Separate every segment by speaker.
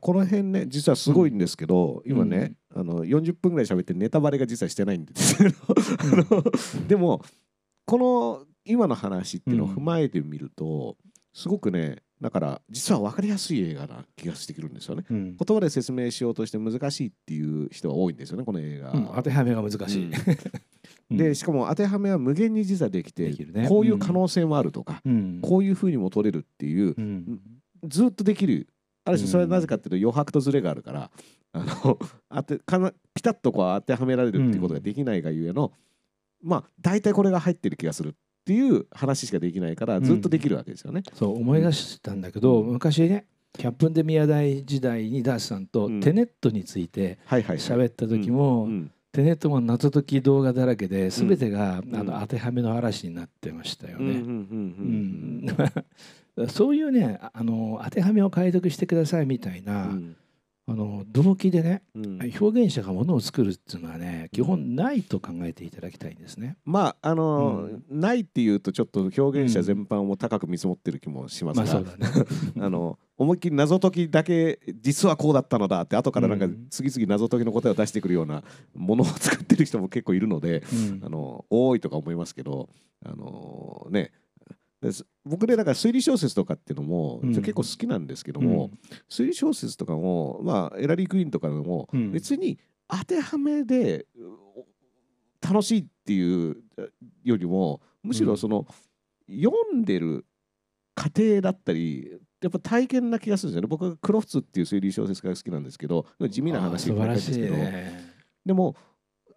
Speaker 1: この辺ね実はすごいんですけど、今ね、あの40分ぐらい喋ってネタバレが実はしてないんですけど でもこの今の話っていうのを踏まえてみると、すごくねだから実は分かりやすい映画な気がしてくるんですよね。
Speaker 2: うん。
Speaker 1: 言葉で説明しようとして難しいっていう人が多いんですよねこの映画。
Speaker 2: うん。当てはめが難しい。
Speaker 1: うん。でしかも当てはめは無限に実はできて
Speaker 2: ね。
Speaker 1: こういう可能性もあるとか、
Speaker 2: うん。
Speaker 1: こういうふうにも取れるっていう
Speaker 2: うん。
Speaker 1: ずっとできる。ある種それはなぜかっていうと余白とズレがあるから あの当てかなピタッとこう当てはめられるっていうことができないがゆえの、まあ大体これが入ってる気がする。っていう話しかできないからずっとできるわけですよね。
Speaker 2: そう思い出したんだけど、昔ね100分で宮台時代にダースさんと
Speaker 1: うん。
Speaker 2: テネットについて。喋った時も、
Speaker 1: うん。
Speaker 2: テネットも謎解き動画だらけで全てが、
Speaker 1: うん。
Speaker 2: あの当てはめの嵐になってましたよね。
Speaker 1: うんうんうん
Speaker 2: うん そういうねああの当てはめを解読してくださいみたい
Speaker 1: うん
Speaker 2: な、
Speaker 1: うん
Speaker 2: あの動機でね
Speaker 1: うん。
Speaker 2: 表現者がものを作るっていうのはね基本ないと考えていただきたいんですね。
Speaker 1: まああの
Speaker 2: うん。
Speaker 1: ないっていうとちょっと表現者全般を高く見積もってる気もしますが、
Speaker 2: まあ
Speaker 1: の思いっきり謎解きだけ実はこうだったのだって後からなんか
Speaker 2: うん。
Speaker 1: 次々謎解きの答えを出してくるようなものを作ってる人も結構いるので
Speaker 2: うん。
Speaker 1: あの多いとか思いますけどあのねです僕ねだから推理小説とかっていうのも、
Speaker 2: うん。
Speaker 1: 結構好きなんですけども、推理小説とかもまあエラリー・クイーンとかでも
Speaker 2: うん。
Speaker 1: 別に当てはめでう楽しいっていうよりもむしろその、読んでる過程だったりやっぱ体験な気がするんですよね。僕はクロフツっていう推理小説家が好きなんですけど地味な話
Speaker 2: あー素晴らしい
Speaker 1: ですけど、
Speaker 2: ね。
Speaker 1: でも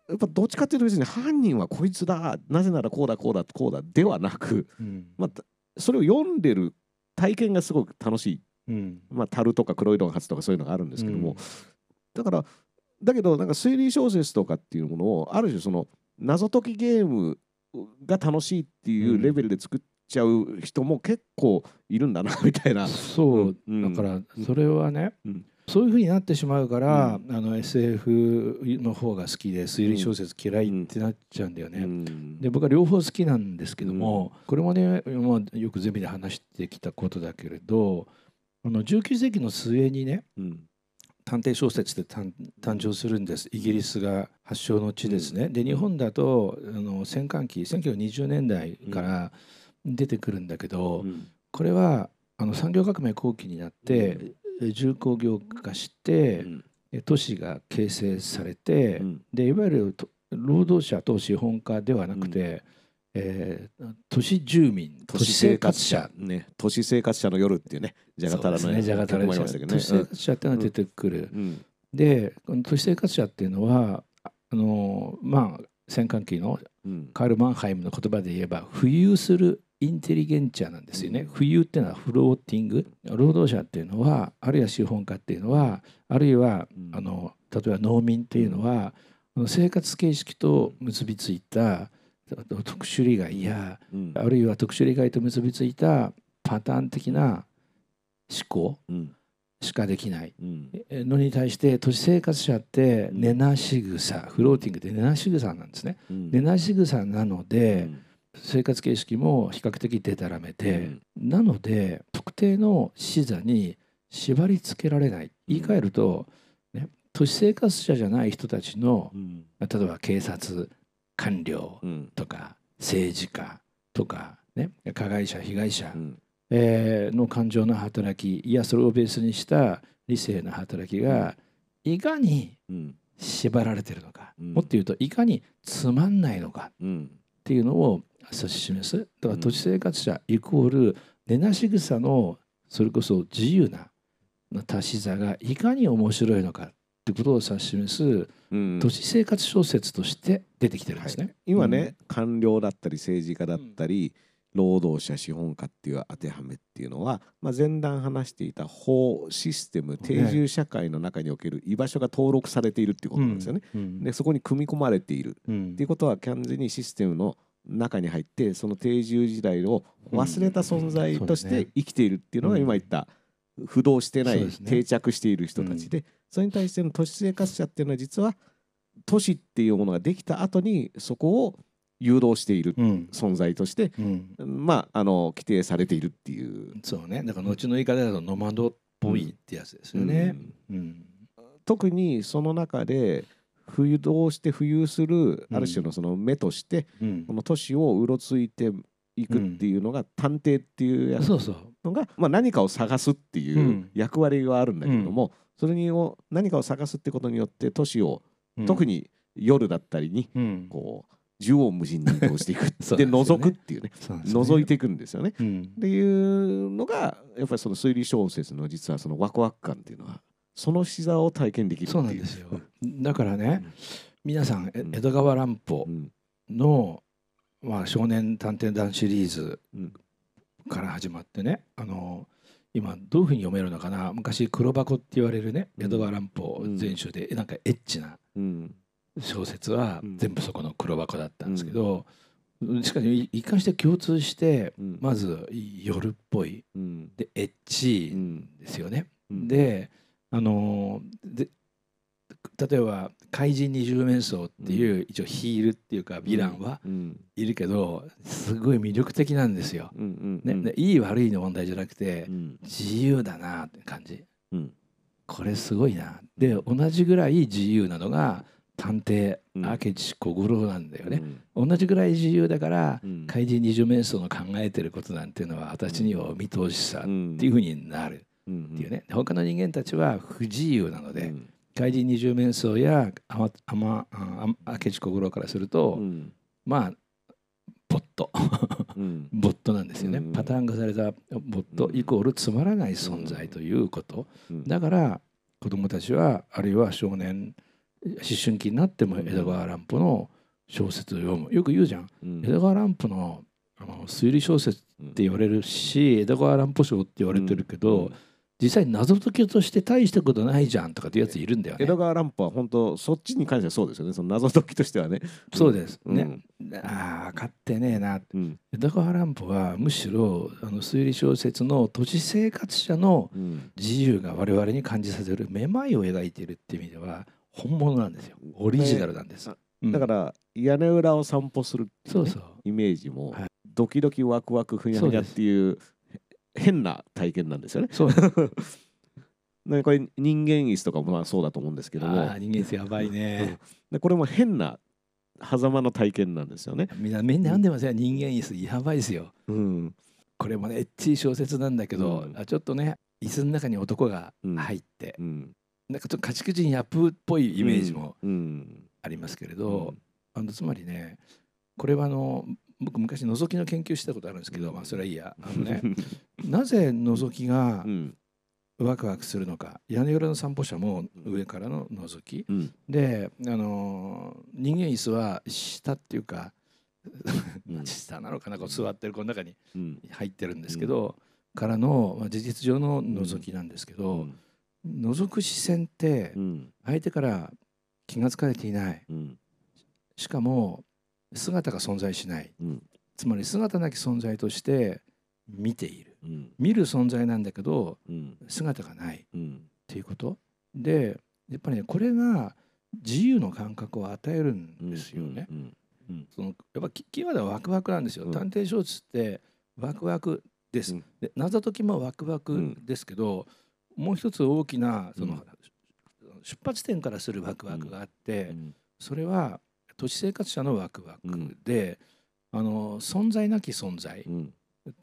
Speaker 1: やっぱどっちかっていうと別に犯人はこいつだなぜならこうだこうだこうだではなく、
Speaker 2: うん。
Speaker 1: まあ、それを読んでる体験がすごく楽しい、
Speaker 2: うん。
Speaker 1: まあ、樽とか黒いロン発とかそういうのがあるんですけども、
Speaker 2: うん。
Speaker 1: だからだけどなんか推理小説とかっていうものをある種その謎解きゲームが楽しいっていうレベルで作っちゃう人も結構いるんだなみたいな。
Speaker 2: そう。
Speaker 1: うん。
Speaker 2: だからそれはね、
Speaker 1: うん
Speaker 2: そういうふうになってしまうから、あの SF の方が好きで推理小説嫌いってなっちゃうんだよね。
Speaker 1: うん。
Speaker 2: で僕は両方好きなんですけども、これもね、まあ、よくゼミで話してきたことだけれどあの19世紀の末にね
Speaker 1: うん。
Speaker 2: 探偵小説って誕誕生するんです。イギリスが発祥の地ですね。で日本だとあの戦艦機1920年代から出てくるんだけど、
Speaker 1: うん。
Speaker 2: これはあの産業革命後期になって、重工業化して、
Speaker 1: うん。
Speaker 2: 都市が形成されて、
Speaker 1: うん。
Speaker 2: でいわゆると労働者と資本家ではなくて、えー都市住民都市生活者。
Speaker 1: ね。都市生活者の夜っていうねじゃがたらのね
Speaker 2: じゃがたらした都
Speaker 1: ましたけどね。
Speaker 2: 市生活者っていうのが出てくる、
Speaker 1: うん。
Speaker 2: でこの都市生活者っていうのはああのまあ戦艦機の
Speaker 1: うん。
Speaker 2: カール・マンハイムの言葉で言えば浮遊するインテリゲンチャなんですよね。浮遊っていうのはフローティング。労働者っていうのはあるいは資本家っていうのはあるいは
Speaker 1: うん。
Speaker 2: あの例えば農民っていうのは生活形式と結びついた特殊利害や
Speaker 1: うん。
Speaker 2: あるいは特殊利害と結びついたパターン的な思考
Speaker 1: うん。
Speaker 2: しかできない。
Speaker 1: うん。
Speaker 2: のに対して都市生活者って寝なし草フローティングで寝なし草なんですね。
Speaker 1: うん。
Speaker 2: 寝なし草なの
Speaker 1: う
Speaker 2: で
Speaker 1: ん
Speaker 2: 生活形式も比較的でたらめて、なので特定の視座に縛り付けられない。言い換えると、ね、都市生活者じゃない人たちの
Speaker 1: うん。
Speaker 2: 例えば警察官僚
Speaker 1: うん。
Speaker 2: とか政治家とか、ね、加害者被害者、
Speaker 1: うん。
Speaker 2: えーの感情の働きいやそれをベースにした理性の働きがいかに
Speaker 1: うん。
Speaker 2: 縛られてるのか、
Speaker 1: うん。
Speaker 2: もっと言うといかにつまんないのか
Speaker 1: うん。
Speaker 2: っていうのを指し示す。だから都市生活者イコール根なし草のそれこそ自由な足し座がいかに面白いのかっていうことを指し示す
Speaker 1: うん。
Speaker 2: 都市生活小説として出てきてるんですね。
Speaker 1: 今ね、官僚だったり政治家だったり、労働者資本家っていう当てはめっていうのは、まあ、前段話していた法システム定住社会の中における居場所が登録されているっていうことなんですよね。
Speaker 2: うん。
Speaker 1: でそこに組み込まれている。
Speaker 2: うん。
Speaker 1: っていうことは完全にシステムの中に入ってその定住時代を忘れた存在として生きているっていうのが
Speaker 2: うん
Speaker 1: 今言った不動してない、定着している人たちで、それに対しての都市生活者っていうのは実は都市っていうものができた後にそこを誘導している
Speaker 2: うん。
Speaker 1: 存在として、
Speaker 2: うん。
Speaker 1: まああの規定されているっていう。
Speaker 2: そうね。だから後の言い方だとノマドっぽいってやつですよね。
Speaker 1: 特にその中で浮動して浮遊する
Speaker 2: うん。
Speaker 1: ある種のその目として
Speaker 2: うん。
Speaker 1: この都市をうろついていくっていうのが探偵っていうのが、まあ、何かを探すっていううん。役割があるんだけれども、それにを何かを探すってことによって都市を、
Speaker 2: うん。
Speaker 1: 特に夜だったりに
Speaker 2: うん。
Speaker 1: こう縦横無尽に移動していく で
Speaker 2: ね。
Speaker 1: 覗くっていうね
Speaker 2: ね。
Speaker 1: 覗いていくんですよね。
Speaker 2: うん。
Speaker 1: っていうのがやっぱりその推理小説の実はそのワクワク感っていうのはその視座を体験できる
Speaker 2: そうなんですよ。だからね
Speaker 1: うん。
Speaker 2: 皆さん江戸川乱歩
Speaker 1: うん。
Speaker 2: の、まあ、少年探偵団シリーズ
Speaker 1: うん。
Speaker 2: から始まってねあの今どういうふうに読めるのかな。昔黒箱って言われるね
Speaker 1: うん。
Speaker 2: 江戸川乱歩全集でなんかエッチな
Speaker 1: うん。
Speaker 2: 小説は
Speaker 1: うん。
Speaker 2: 全部そこの黒箱だったんですけど、しかし一貫して共通して
Speaker 1: うん。
Speaker 2: まず夜っぽい
Speaker 1: うん。
Speaker 2: でエッチ
Speaker 1: うん。
Speaker 2: ですよね。
Speaker 1: うん。
Speaker 2: であので例えば怪人二十面相っていう一応ヒールっていうかヴィランは
Speaker 1: うん。
Speaker 2: いるけどすごい魅力的なんですよ。ねでいい悪いの問題じゃなくて
Speaker 1: うん。
Speaker 2: 自由だなって感じ。
Speaker 1: うん。
Speaker 2: これすごいな。で同じぐらい自由なのが探偵
Speaker 1: うん。
Speaker 2: 明智小五郎なんだよね。
Speaker 1: うん。
Speaker 2: 同じぐらい自由だから
Speaker 1: うん。
Speaker 2: 怪人二十面相の考えてることなんていうのは私にはお見通しさっていうふうになるっていうね。他の人間たちは不自由なので、
Speaker 1: うん。
Speaker 2: 怪人二十面相やあまあまあ明智小五郎からすると、
Speaker 1: うん。
Speaker 2: まあボット
Speaker 1: うん。
Speaker 2: ボットなんですよね、
Speaker 1: うん
Speaker 2: パターン化されたボットイコールつまらない存在ということ、
Speaker 1: うん。
Speaker 2: だから子供たちはあるいは少年思春期になっても江戸川乱歩の小説を読む。よく言うじゃん。
Speaker 1: うん。
Speaker 2: 江戸川乱歩のあの推理小説って言われるし江戸川乱歩賞って言われてるけど、実際謎解きとして大したことないじゃんとかってやついるんだよね。
Speaker 1: 江戸川乱歩は本当そっちに関してはそうですよね。その謎解きとしてはね。
Speaker 2: そうです。
Speaker 1: うん。
Speaker 2: ね、ああ分かってねえな。
Speaker 1: うん。
Speaker 2: 江戸川乱歩はむしろあの推理小説の都市生活者の
Speaker 1: うん。
Speaker 2: 自由が我々に感じさせるめまいを描いているっていう意味では本物なんですよ。オリジナルなんです、
Speaker 1: ね
Speaker 2: うん
Speaker 1: だから屋根裏を散歩するっていね
Speaker 2: そうそう。
Speaker 1: イメージも
Speaker 2: はい。
Speaker 1: ドキドキワクワクふにゃふにゃっていう変な体験なんですよね。
Speaker 2: そう。
Speaker 1: ねこれ人間椅子とかもまあそうだと思うんですけども。
Speaker 2: ああ人間性やばいね。
Speaker 1: でこれも変な狭間の体験なんですよね。
Speaker 2: みんなみんな読んでますよ。人間椅子やばいですよ。
Speaker 1: うん。
Speaker 2: これもねエッチい小説なんだけど、
Speaker 1: うん。
Speaker 2: あちょっとね椅子の中に男が入って、
Speaker 1: うん、
Speaker 2: なんかちょっと家畜人ヤプっぽいイメージも
Speaker 1: うん。
Speaker 2: ありますけれど、あのつまりねこれはあの僕昔覗きの研究したことあるんですけど、まあ、それはいいや。あのね なぜ覗きが
Speaker 1: うん。
Speaker 2: ワクワクするのか。屋根裏の散歩者も上からの覗き。
Speaker 1: うん。
Speaker 2: であの人間椅子は下っていうか
Speaker 1: うん。
Speaker 2: 下なのかなこう座ってるこの中に
Speaker 1: うん。
Speaker 2: 入ってるんですけど、からのまあ事実上の覗きなんですけど、覗く視線って
Speaker 1: うん。
Speaker 2: 相手から気がつかれていない。
Speaker 1: うん。
Speaker 2: しかも姿が存在しない。
Speaker 1: うん。
Speaker 2: つまり姿なき存在として見ている。
Speaker 1: うん。
Speaker 2: 見る存在なんだけど
Speaker 1: うん。
Speaker 2: 姿がない。っ
Speaker 1: うん。
Speaker 2: ていうこと？でやっぱりねこれが自由の感覚を与えるんですよね。
Speaker 1: うん
Speaker 2: そのやっぱキキーワードはワクワクなんですよ。
Speaker 1: うん。
Speaker 2: 探偵小説ってワクワクです。
Speaker 1: うん。
Speaker 2: で謎解きもワクワクですけど、もう一つ大きなその、
Speaker 1: うん。
Speaker 2: 出発点からするワクワクがあって、
Speaker 1: うん。
Speaker 2: それは都市生活者のワクワクで、あの存在なき存在
Speaker 1: うん。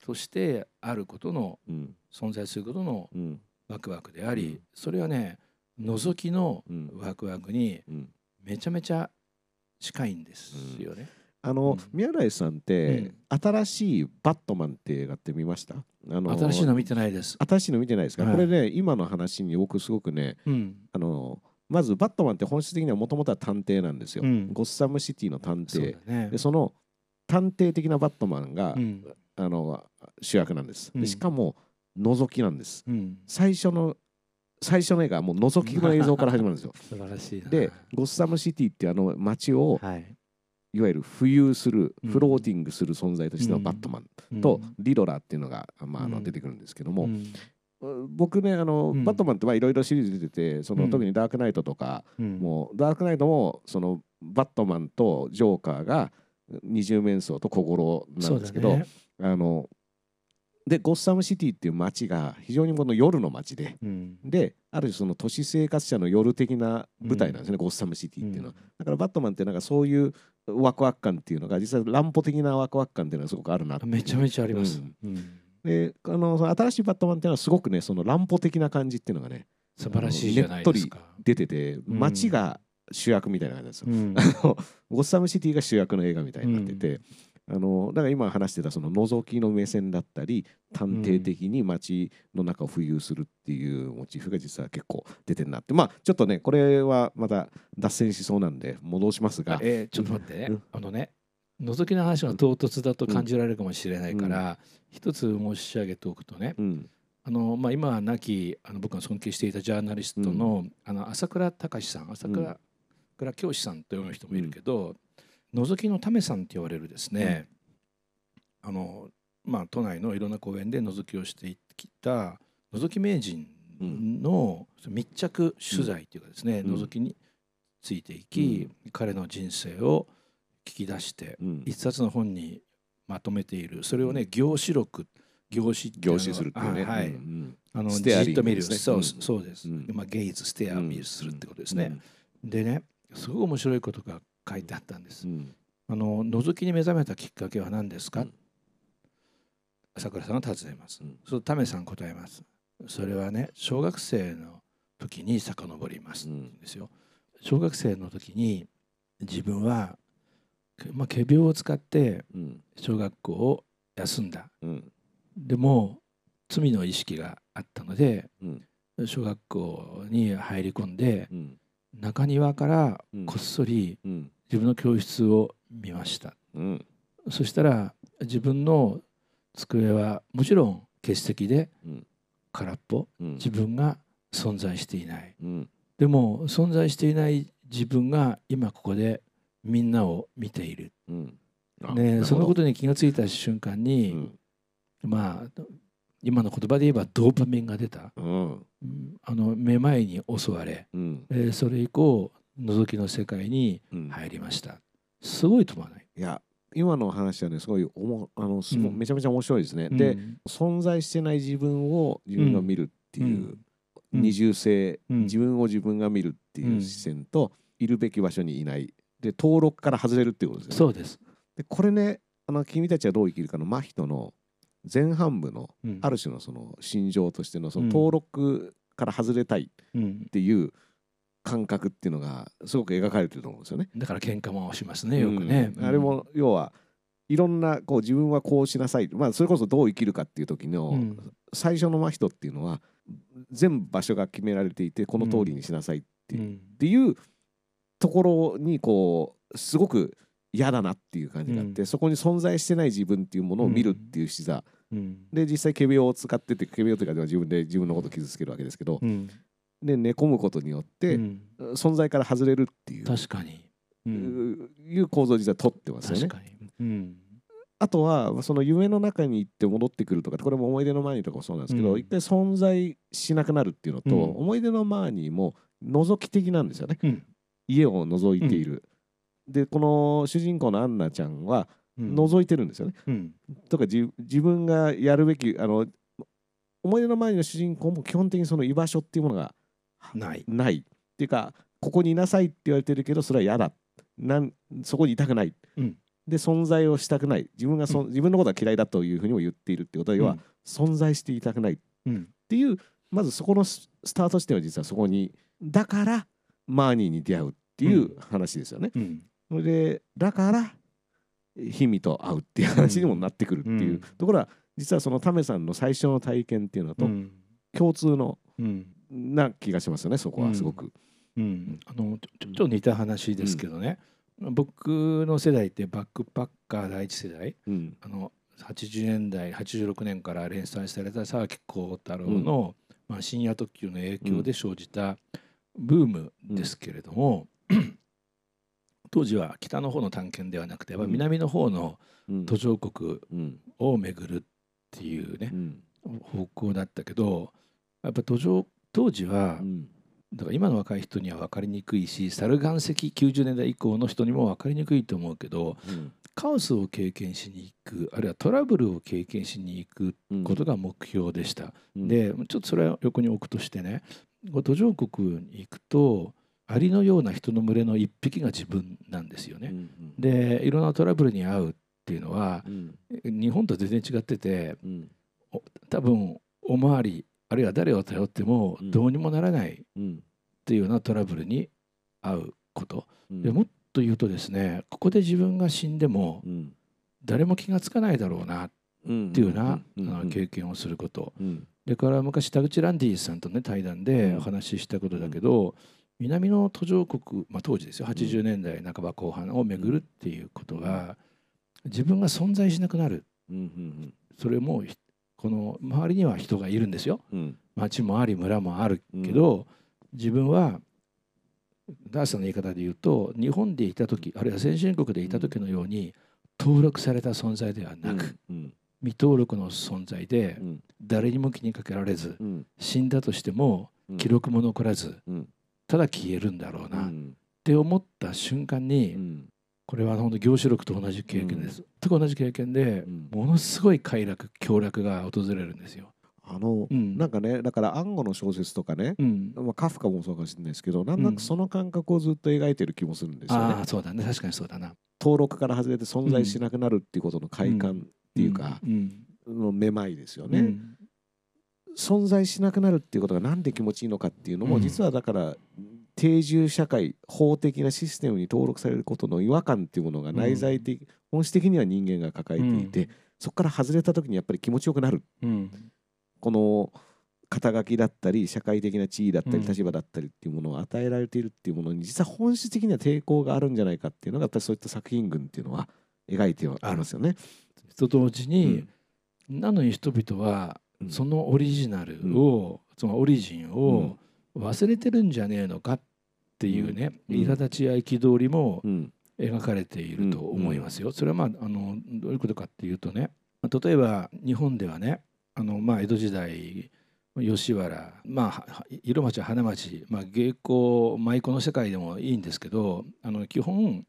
Speaker 2: としてあることの
Speaker 1: うん。
Speaker 2: 存在することの
Speaker 1: うん。
Speaker 2: ワクワクであり、
Speaker 1: うん。
Speaker 2: それはね覗きの
Speaker 1: うん。
Speaker 2: ワクワクに
Speaker 1: うん。
Speaker 2: めちゃめちゃ近いんですよね。
Speaker 1: あの、
Speaker 2: うん。
Speaker 1: 宮台さんって、
Speaker 2: うん。
Speaker 1: 新しいバットマンって映画って見ました？あの
Speaker 2: 新しいの見てないです。
Speaker 1: 新しいの見てないですか、
Speaker 2: はい。
Speaker 1: これね今の話に僕すごくね
Speaker 2: うん。
Speaker 1: あのまずバットマンって本質的にはもともとは探偵なんですよ、
Speaker 2: うん。
Speaker 1: ゴッサムシティの探偵。
Speaker 2: だね。
Speaker 1: で。その探偵的なバットマンが、
Speaker 2: うん。
Speaker 1: あの主役なんです、
Speaker 2: うん。
Speaker 1: でしかも覗きなんです。
Speaker 2: うん。
Speaker 1: 最初の最初の映画はもう覗きの映像から始まるんですよ。
Speaker 2: 素晴らしいな。
Speaker 1: でゴッサムシティっていうあの街を
Speaker 2: はい。
Speaker 1: いわゆる浮遊する
Speaker 2: うん。
Speaker 1: フローティングする存在としてのバットマンとリロラっていうのが、まあ、あ
Speaker 2: うん。
Speaker 1: の出てくるんですけども、
Speaker 2: うん、
Speaker 1: 僕ねあの、
Speaker 2: うん。
Speaker 1: バットマンってまあいろいろシリーズ出ててその、
Speaker 2: うん。
Speaker 1: 特にダークナイトとか、
Speaker 2: うん、
Speaker 1: もうダークナイトもそのバットマンとジョーカーが二重面相と小五郎なんですけど、
Speaker 2: ね。
Speaker 1: あのでゴッサムシティっていう街が非常にこの夜の街で
Speaker 2: うん。
Speaker 1: である種その都市生活者の夜的な舞台なんですね、ゴッサムシティっていうのは。だからバットマンってなんかそういうワクワク感っていうのが実際乱歩的なワクワク感っていうのはすごくあるな
Speaker 2: めちゃめちゃあります。
Speaker 1: うん。
Speaker 2: うん
Speaker 1: であのその新しいバットマンっていうのはすごくねその乱歩的な感じっていうのがね
Speaker 2: 素晴らしいじゃないですか。
Speaker 1: 出てて街が主役みたいな感じですよ。
Speaker 2: うん。
Speaker 1: あのゴッサムシティが主役の映画みたいになってて、あのだから今話してたその覗きの目線だったり探偵的に街の中を浮遊するっていうモチーフが実は結構出てるなって。まあちょっとねこれはまた脱線しそうなんで戻しますが、
Speaker 2: えーちょっと待って。ね、
Speaker 1: うん。
Speaker 2: あのね覗きの話が唐突だと感じられるかもしれないから、一つ申し上げておくとね
Speaker 1: うん。
Speaker 2: あの、まあ、今は亡きあの僕が尊敬していたジャーナリストの,、あの朝倉隆さん朝倉,、
Speaker 1: うん。
Speaker 2: 倉教師さんという人もいるけど、覗きのためさんって言われるですね、あのまあ、都内のいろんな公園で覗きをしてきた覗き名人の密着取材というかですね、
Speaker 1: うん。
Speaker 2: 覗きについていき、彼の人生を聞き出して
Speaker 1: うん。
Speaker 2: 一冊の本にまとめている。それをね凝視録凝視っていうの
Speaker 1: 凝視するっていうね。
Speaker 2: あはい、
Speaker 1: うん
Speaker 2: あのじっと見る、そう
Speaker 1: うん
Speaker 2: そうです、
Speaker 1: うん。
Speaker 2: まあ、ゲイズステア
Speaker 1: うん
Speaker 2: 見るするってことですね、でねすごい面白いことが書いてあったんです、
Speaker 1: うん。
Speaker 2: あの覗きに目覚めたきっかけは何ですか、
Speaker 1: うん。
Speaker 2: 朝倉さんが尋ねます、
Speaker 1: うん。
Speaker 2: そうタメさん答えます。それはね小学生の時に遡ります、
Speaker 1: うん
Speaker 2: ですよ。小学生の時に自分は、まあ、仮病を使って
Speaker 1: うん。
Speaker 2: 小学校を休んだ。
Speaker 1: うん。
Speaker 2: でも罪の意識があったので
Speaker 1: うん。
Speaker 2: 小学校に入り込んで
Speaker 1: うん。
Speaker 2: 中庭から
Speaker 1: うん。
Speaker 2: こっそり
Speaker 1: うん。
Speaker 2: 自分の教室を見ました。
Speaker 1: うん。
Speaker 2: そしたら自分の机はもちろん欠席で
Speaker 1: うん。
Speaker 2: 空っぽ
Speaker 1: うん。
Speaker 2: 自分が存在していない。
Speaker 1: うん。
Speaker 2: でも存在していない自分が今ここでみんなを見ている、
Speaker 1: うん。
Speaker 2: ね、そのことに気がついた瞬間
Speaker 1: う
Speaker 2: に、
Speaker 1: ん。
Speaker 2: まあ今の言葉で言えばドーパミンが出た。
Speaker 1: うん。
Speaker 2: うん。あのめまいに襲われ、
Speaker 1: うん。
Speaker 2: えーそれ以降覗きの世界に
Speaker 1: うん。
Speaker 2: 入りました。すごいと思わない、
Speaker 1: いや今の話はねすごいおもあのすご
Speaker 2: うん。
Speaker 1: めちゃめちゃ面白いですね。
Speaker 2: うん。
Speaker 1: で存在してない自分を自分が見るっていう
Speaker 2: うん。
Speaker 1: 二重性、
Speaker 2: うん。
Speaker 1: 自分を自分が見るっていう視線と、いるべき場所にいないで登録から外れるっていうことですよね。
Speaker 2: そうです、
Speaker 1: でこれねあの君たちはどう生きるかの真人の前半部の
Speaker 2: うん。
Speaker 1: ある種のその心情としてのその
Speaker 2: うん。
Speaker 1: 登録から外れたい
Speaker 2: うん
Speaker 1: っていう感覚っていうのがすごく描かれてると思うんですよね。
Speaker 2: だから喧嘩もしますねよくね、
Speaker 1: うん。あれも要はいろんなこう自分はこうしなさい、まあ、それこそどう生きるかっていう時の
Speaker 2: うん。
Speaker 1: 最初の真人っていうのは全部場所が決められていてこの通りにしなさいっていう,、
Speaker 2: うん。
Speaker 1: っていうところにこうすごく嫌だなっていう感じがあって、
Speaker 2: うん。
Speaker 1: そこに存在してない自分っていうものを見るっていう視座、
Speaker 2: うん。
Speaker 1: で実際仮病を使ってて仮病というか自分で自分のことを傷つけるわけですけど、
Speaker 2: うん。
Speaker 1: で寝込むことによって、
Speaker 2: うん。
Speaker 1: 存在から外れるっていう、
Speaker 2: 確かに、うん。
Speaker 1: いう構造を実は取ってますよね。
Speaker 2: 確。かに、うん。
Speaker 1: あとはその夢の中に行って戻ってくるとかこれも思い出のマーニーとかもそうなんですけど、
Speaker 2: うん。
Speaker 1: 一回存在しなくなるっていうのと、
Speaker 2: うん。
Speaker 1: 思い出のマーニーも覗き的なんですよね。
Speaker 2: うん
Speaker 1: 家を覗いている、でこの主人公のアンナちゃんは
Speaker 2: うん。
Speaker 1: 覗いてるんですよね、
Speaker 2: うん。
Speaker 1: とか自自分がやるべきあの思い出のマーニーの主人公も基本的にその居場所っていうものが
Speaker 2: ない、
Speaker 1: ない。っていうかここにいなさいって言われてるけどそれは嫌だ。なんそこにいたくない、
Speaker 2: うん。
Speaker 1: で存在をしたくない。自分がそ、自分のことは嫌いだというふうにも言っているってことは、要は存在していたくない。っ
Speaker 2: うん。
Speaker 1: ていうまずそこのススタート地点は実はそこにだからマーニーに出会うっていう話ですよね。
Speaker 2: うん。
Speaker 1: それでだからヒミと会うっていう話にもなってくるっていう、
Speaker 2: うん。
Speaker 1: ところは実はそのタメさんの最初の体験っていうのと
Speaker 2: うん。
Speaker 1: 共通の
Speaker 2: うん。
Speaker 1: な気がしますよねそこはすごく。
Speaker 2: うん、あのちょっと似た話ですけどね、僕の世代ってバックパッカー第一世代。
Speaker 1: うん。
Speaker 2: あの80年代86年から連載された沢木耕太郎の、まあ、深夜特急の影響で生じたブームですけれども、当時は北の方の探検ではなくてやっぱ南の方の
Speaker 1: うん。
Speaker 2: 途上国
Speaker 1: うん。
Speaker 2: を巡るっていうね
Speaker 1: うん。
Speaker 2: 方向だったけどやっぱ途上当時は
Speaker 1: うん。
Speaker 2: だから今の若い人には分かりにくいしサル岩石90年代以降の人にも分かりにくいと思うけど
Speaker 1: うん。
Speaker 2: カオスを経験しに行くあるいはトラブルを経験しに行く
Speaker 1: うん。
Speaker 2: ことが目標でした。
Speaker 1: うん。
Speaker 2: でちょっとそれは横に置くとしてね途上国に行くとアリのような人の群れの一匹が自分なんですよね。
Speaker 1: うん
Speaker 2: でいろんなトラブルに遭うっていうのは
Speaker 1: うん。
Speaker 2: 日本と全然違ってて
Speaker 1: うん。
Speaker 2: 多分おまわりあるいは誰を頼っても
Speaker 1: うん。
Speaker 2: どうにもならないっ
Speaker 1: うん。
Speaker 2: ていうようなトラブルに遭うこと。
Speaker 1: うん。
Speaker 2: でもっと言うとですねここで自分が死んでも
Speaker 1: うん。
Speaker 2: 誰も気がつかないだろうな
Speaker 1: うん。
Speaker 2: っていうような、経験をすること。
Speaker 1: うん。
Speaker 2: でから昔田口ランディさんとね対談で
Speaker 1: うん。
Speaker 2: お話ししたことだけど、南の途上国、まあ、当時ですよ。80年代半ば後半を巡るっていうことが、自分が存在しなくなる。それもひこの周りには人がいるんですよ。
Speaker 1: うん。
Speaker 2: 町もあり村もあるけど、自分はダースの言い方で言うと日本でいた時あるいは先進国でいた時のように登録された存在ではなく、
Speaker 1: うん
Speaker 2: 未登録の存在で
Speaker 1: うん。
Speaker 2: 誰にも気にかけられず
Speaker 1: うん。
Speaker 2: 死んだとしても
Speaker 1: うん。
Speaker 2: 記録も残らず
Speaker 1: うん
Speaker 2: ただ消えるんだろう
Speaker 1: う
Speaker 2: なっ
Speaker 1: ん
Speaker 2: て思った瞬間
Speaker 1: う
Speaker 2: に
Speaker 1: ん。
Speaker 2: これは本当業種録と同じ経験です。全く同じ経験で
Speaker 1: うん。
Speaker 2: ものすごい快楽享楽が訪れるんですよ。
Speaker 1: あの
Speaker 2: うん。
Speaker 1: なんかねだから暗号の小説とかね
Speaker 2: うん、
Speaker 1: まあカフカもそうかもしれないですけどなんとなくその感覚をずっと描いてる気もするんですよね。
Speaker 2: ああそうだね。確かにそうだな。っ
Speaker 1: 登録から外れて存在しなくなるっていうことの快感っていうか
Speaker 2: うん。
Speaker 1: のめまいですよね。
Speaker 2: うん
Speaker 1: 存在しなくなるっていうことがなんで気持ちいいのかっていうのも、
Speaker 2: うん。
Speaker 1: 実はだから定住社会法的なシステムに登録されることの違和感っていうものが内在的、本質的には人間が抱えていて、そこから外れた時にやっぱり気持ちよくなる。
Speaker 2: うん。
Speaker 1: この肩書きだったり社会的な地位だったり
Speaker 2: うん。
Speaker 1: 立場だったりっていうものを与えられているっていうものに実は本質的には抵抗があるんじゃないかっていうのがやっぱりそういった作品群っていうのは描いてはありますよね。
Speaker 2: と同時に、なのに人々は
Speaker 1: うん
Speaker 2: そのオリジナルを、そのオリジンを忘れてるんじゃねえのかっていうね、
Speaker 1: うん。
Speaker 2: 苛立ちや憤りも
Speaker 1: うん。
Speaker 2: 描かれていると思いますよ。それはまああのどういうことかっていうとね例えば日本ではねあの、まあ、江戸時代吉原、まあは、色町花町、まあ、芸妓舞妓の世界でもいいんですけどあの基本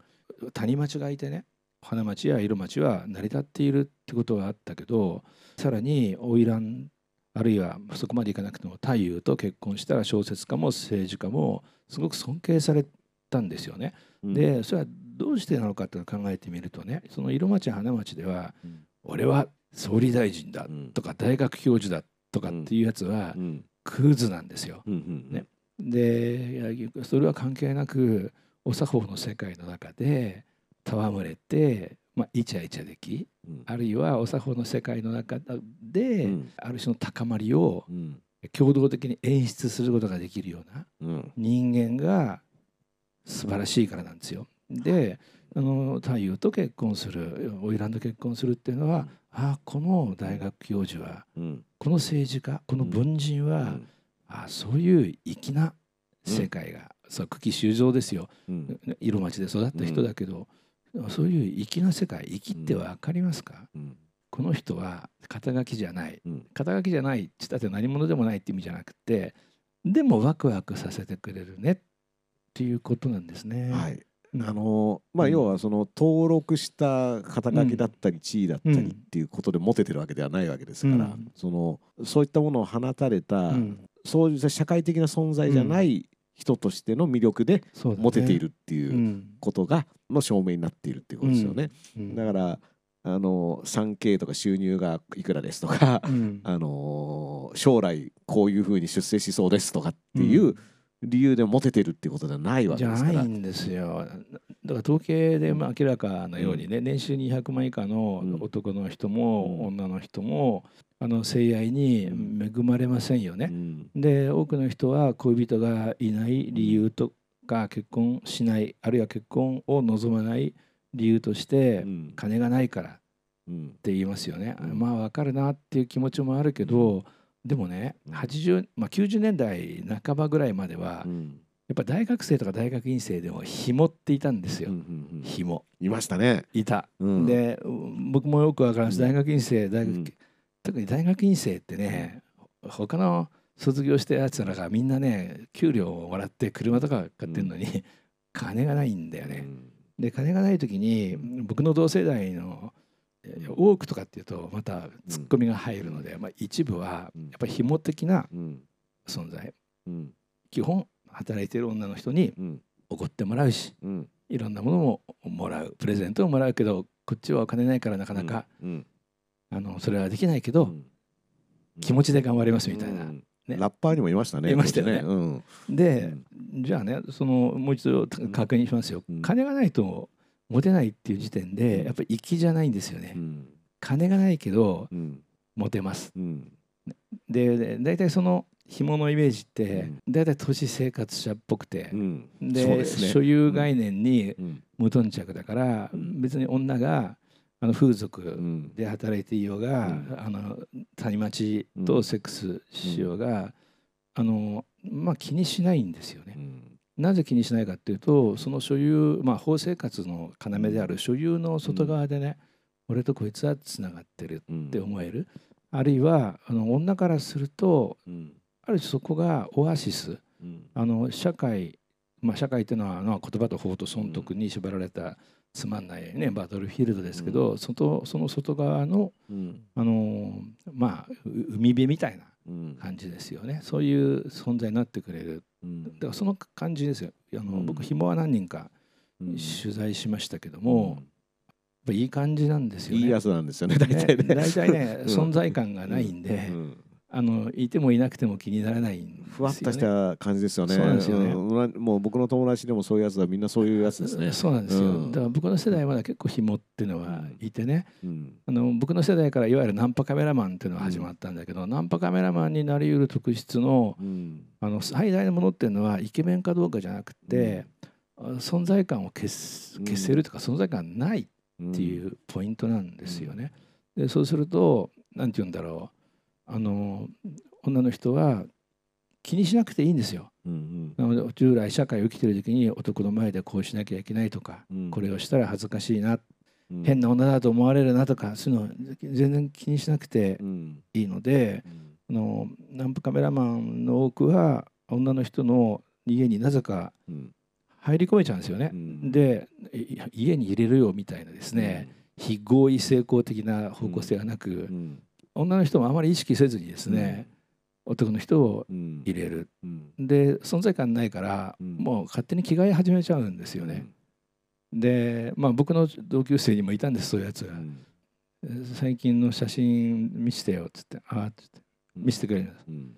Speaker 2: 谷町がいてね花町や色町は成り立っているってことがあったけどさらに花魁あるいはそこまでいかなくても太夫と結婚したら小説家も政治家もすごく尊敬されたんですよね。
Speaker 1: うん。
Speaker 2: でそれはどうしてなのかっていうのを考えてみるとねその色町花町では
Speaker 1: うん。
Speaker 2: 俺は総理大臣だ
Speaker 1: うん。
Speaker 2: とか大学教授だとかっていうやつは
Speaker 1: うん。
Speaker 2: クズなんですよ。ね。でそれは関係なくお作法の世界の中で戯れて、まあ、イチャイチャでき
Speaker 1: うん。
Speaker 2: あるいはお作法の世界の中で、
Speaker 1: うん。
Speaker 2: ある種の高まりを
Speaker 1: うん。
Speaker 2: 共同的に演出することができるような
Speaker 1: うん。
Speaker 2: 人間が素晴らしいからなんですよ。であの太夫と結婚する花魁と結婚するっていうのは、あこの大学教授は
Speaker 1: うん。
Speaker 2: この政治家この文人は、
Speaker 1: うん。
Speaker 2: あそういう粋な世界が、そう久喜修造ですよ。
Speaker 1: うん。
Speaker 2: 色町で育った人だけど、そういう粋な世界粋って分かりますか、
Speaker 1: うん。
Speaker 2: この人は肩書きじゃない。
Speaker 1: うん。
Speaker 2: 肩書きじゃないって言ったって何者でもないって意味じゃなくてでもワクワクさせてくれるね。っていうことなんですね。
Speaker 1: はい。
Speaker 2: うん。
Speaker 1: あのまあ
Speaker 2: うん。
Speaker 1: 要はその登録した肩書きだったり地位だったり
Speaker 2: うん
Speaker 1: っていうことでモテてるわけではないわけですから、
Speaker 2: うん。
Speaker 1: そのそういったものを放たれた、
Speaker 2: うん。
Speaker 1: そういう社会的な存在じゃない人としての魅力でモテているっていううん。ことがの証明になっているっていうことですよね。
Speaker 2: うん。
Speaker 1: だからあの 3K とか収入がいくらですとか、
Speaker 2: うん。
Speaker 1: あの将来こういうふうに出世しそうですとかっていうう理由でモテてるっていうことではないわ
Speaker 2: じゃ
Speaker 1: けですから。
Speaker 2: ないんですよ。だから統計でまあ明らかなようにね、年収200万以下の
Speaker 1: うん。
Speaker 2: 男の人も
Speaker 1: うん。
Speaker 2: 女の人もあの性愛に恵まれませんよ
Speaker 1: う
Speaker 2: ね。
Speaker 1: ん。
Speaker 2: で多くの人は恋人がいない理由とか結婚しないあるいは結婚を望まない理由として
Speaker 1: うん。
Speaker 2: 金がないからっ
Speaker 1: うん。
Speaker 2: て言いますよね。
Speaker 1: うん。
Speaker 2: まあわかるなっていう気持ちもあるけどでもね
Speaker 1: うん。
Speaker 2: 80、まあ、90年代半ばぐらいまでは
Speaker 1: うん。
Speaker 2: やっぱ大学生とか大学院生でも紐っていたんですよ。
Speaker 1: うんうんうん。
Speaker 2: 紐。
Speaker 1: いましたね。
Speaker 2: いた。
Speaker 1: うん、
Speaker 2: でうん僕もよくわからんし
Speaker 1: うん。
Speaker 2: 大学院生大学、
Speaker 1: うん
Speaker 2: 特に大学院生ってね他の卒業したやつらがみんなね給料をもらって車とか買ってるのに、金がないんだよね。で金がない時に僕の同世代のえー多くとかっていうとまたツッコミが入るので、まあ、一部はや
Speaker 1: うん。
Speaker 2: っぱり紐的な
Speaker 1: うん。
Speaker 2: 存在。
Speaker 1: うん。
Speaker 2: 基本働いてる女の人に
Speaker 1: うん。
Speaker 2: おごってもらうし
Speaker 1: うん。
Speaker 2: いろんなものももらう。プレゼントももらうけどこっちはお金ないからなかなか、
Speaker 1: うん
Speaker 2: あのそれはできないけど、
Speaker 1: うん。
Speaker 2: 気持ちで頑張りますみたいな。
Speaker 1: うん。
Speaker 2: ね。
Speaker 1: ラッパーにもいましたね
Speaker 2: いましたよね。
Speaker 1: うん。
Speaker 2: で、じゃあねそのもう一度
Speaker 1: ん
Speaker 2: 確認しますよ、
Speaker 1: うん。
Speaker 2: 金がないとモテないっていう時点で、
Speaker 1: うん。
Speaker 2: やっぱり粋じゃないんですよね、
Speaker 1: うん。
Speaker 2: 金がないけど
Speaker 1: うん。
Speaker 2: モテます。
Speaker 1: うん。
Speaker 2: でで大体その紐のイメージって
Speaker 1: うん。
Speaker 2: 大体都市生活者っぽくて
Speaker 1: う、ん。
Speaker 2: で
Speaker 1: ね。
Speaker 2: 所有概念に
Speaker 1: うん。
Speaker 2: 無頓着だから、
Speaker 1: うん。
Speaker 2: 別に女があの風
Speaker 1: う
Speaker 2: 俗
Speaker 1: ん。
Speaker 2: で働いていようが、
Speaker 1: うん。
Speaker 2: あの谷町とセックスしようが、あのまあ気にしないんですよね。
Speaker 1: う。ん。
Speaker 2: なぜ気にしないかっていうとその所有まあ法生活の要である所有の外側でね、俺とこいつはつながってる
Speaker 1: うん。
Speaker 2: って思える、あるいはあの女からすると
Speaker 1: うん。
Speaker 2: ある種そこがオアシス。
Speaker 1: うん。
Speaker 2: あの社会まあ社会っていうのはまあ言葉と法と損得に縛られたつまんないねバトルフィールドですけど、
Speaker 1: うん。
Speaker 2: 外その外側の
Speaker 1: うん。
Speaker 2: あのまあう海辺みたいな
Speaker 1: うん。
Speaker 2: 感じですよね。そういう存在になってくれる。
Speaker 1: うん。
Speaker 2: だからその感じですよ。あの、
Speaker 1: うん。
Speaker 2: 僕紐は何人か
Speaker 1: うん。
Speaker 2: 取材しましたけども、やっぱいい感じなんですよね。
Speaker 1: いいやつなんですよね。大体ね
Speaker 2: ね大体ね、
Speaker 1: うん。
Speaker 2: 存在感がないんで、
Speaker 1: うん
Speaker 2: あのいてもいなくても気にならないね。
Speaker 1: ふわっとした感じですよね。
Speaker 2: そうなん。ですよね
Speaker 1: うんもう僕の友達でもそういうやつはみんなそういうやつですね。
Speaker 2: そうなん。ですよ、
Speaker 1: うん
Speaker 2: だから僕の世代はまだ結構紐っていうのはいてね、
Speaker 1: うん。
Speaker 2: あの僕の世代からいわゆるナンパカメラマンっていうのが始まったんだけど、ナンパカメラマンになりうる特質の
Speaker 1: うん。
Speaker 2: あの最大のものっていうのはイケメンかどうかじゃなくて、あ存在感を消す消せるとか存在感ないっていうポイントなんですよね。でそうすると何て言うんだろうあの女の人は気にしなくていいんですよ。
Speaker 1: うん
Speaker 2: なので従来社会を生きてる時に男の前でこうしなきゃいけないとか、
Speaker 1: うん。
Speaker 2: これをしたら恥ずかしいな、
Speaker 1: うん。
Speaker 2: 変な女だと思われるなとかそういうの全然気にしなくて
Speaker 1: うん。
Speaker 2: いいのであのナンパカメラマンの多くは女の人の家になぜか
Speaker 1: うん。
Speaker 2: 入り込めちゃうんですよね。
Speaker 1: うん。
Speaker 2: でい家に入れるよみたいなですね、非合意性交的な方向性がなく、
Speaker 1: うん
Speaker 2: 女の人もあまり意識せずにですね、男の人を
Speaker 1: うん。
Speaker 2: 入れる。
Speaker 1: うん。
Speaker 2: で存在感ないから、
Speaker 1: うん。
Speaker 2: もう勝手に着替え始めちゃうんですよね。でまあ僕の同級生にもいたんですそういうやつが、
Speaker 1: うん。
Speaker 2: 最近の写真見せてよっつって。ああっつって。見せてくれるんです。
Speaker 1: うん。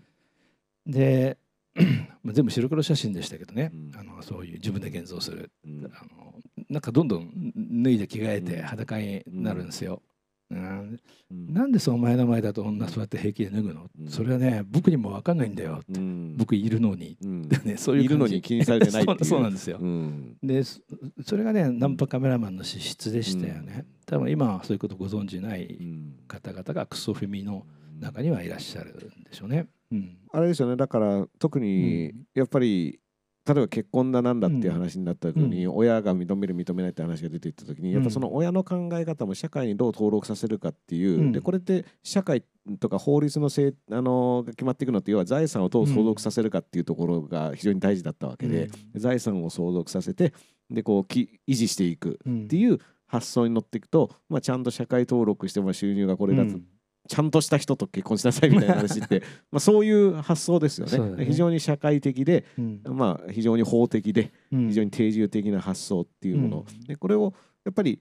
Speaker 2: で まあ全部白黒写真でしたけどね、
Speaker 1: うん。
Speaker 2: あのそういう自分で現像する。
Speaker 1: うん。
Speaker 2: あのなんかどんどん脱いで着替えて
Speaker 1: うん。
Speaker 2: 裸になるんですよ。うん。
Speaker 1: うん。
Speaker 2: なんでそうお前の前だと女座って平気で脱ぐの、
Speaker 1: うん。
Speaker 2: それはね僕にも分かんないんだよ、
Speaker 1: うん。
Speaker 2: 僕いるのに、
Speaker 1: うん。
Speaker 2: ね、そういう
Speaker 1: いるのに気にされてない
Speaker 2: そうなんですよ。
Speaker 1: うん。
Speaker 2: でそそれがねナンパカメラマンの資質でしたよね。多分今はそういうことご存じな
Speaker 1: う
Speaker 2: い
Speaker 1: ん。
Speaker 2: 方々がクソフェミの中にはいらっしゃるんでしょうね。うん。
Speaker 1: あれですよね。だから特に
Speaker 2: うん。
Speaker 1: やっぱり例えば結婚だなんだっていう話になった時に、
Speaker 2: う
Speaker 1: 親が認める認めないって話が出ていった時にやっぱその親の考え方も社会にどう登録させるかっていう、
Speaker 2: うん。
Speaker 1: でこれって社会とか法律のせいあのが決まっていくのって要は財産をどう相続させるかっていうところが非常に大事だったわけで、財産を相続させてでこうき維持していく
Speaker 2: うん
Speaker 1: っていう発想に乗っていくと、まあ、ちゃんと社会登録しても収入がこれだと、
Speaker 2: うん
Speaker 1: ちゃんとした人と結婚しなさいみたいな話って まあそういう発想ですよね。
Speaker 2: ね。
Speaker 1: 非常に社会的で、
Speaker 2: うん。
Speaker 1: まあ、非常に法的で
Speaker 2: うん。
Speaker 1: 非常に定住的な発想っていうもの、
Speaker 2: うん。
Speaker 1: でこれをやっぱり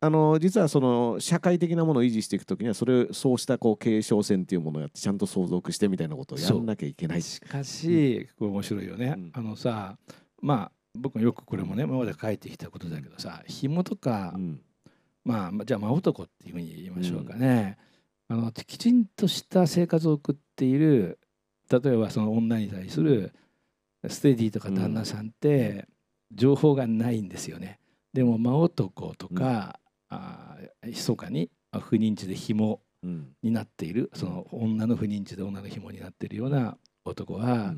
Speaker 1: あの実はその社会的なものを維持していくときにはそれそうしたこう継承線っていうものをやってちゃんと相続してみたいなことをやらなきゃいけない。
Speaker 2: しかし、これ面白いよね、
Speaker 1: うん。
Speaker 2: あのさまあ僕もよくこれもね今まで書いてきたことだけどさ紐とか、まあじゃあ真男っていうふうに言いましょうかね、あのきちんとした生活を送っている例えばその女に対するステディとか旦那さんって情報がないんですよね。でも真男とか、あー密かにあ不妊地で紐
Speaker 1: うん。
Speaker 2: になっているその女の不妊地で女の紐になっているような男は、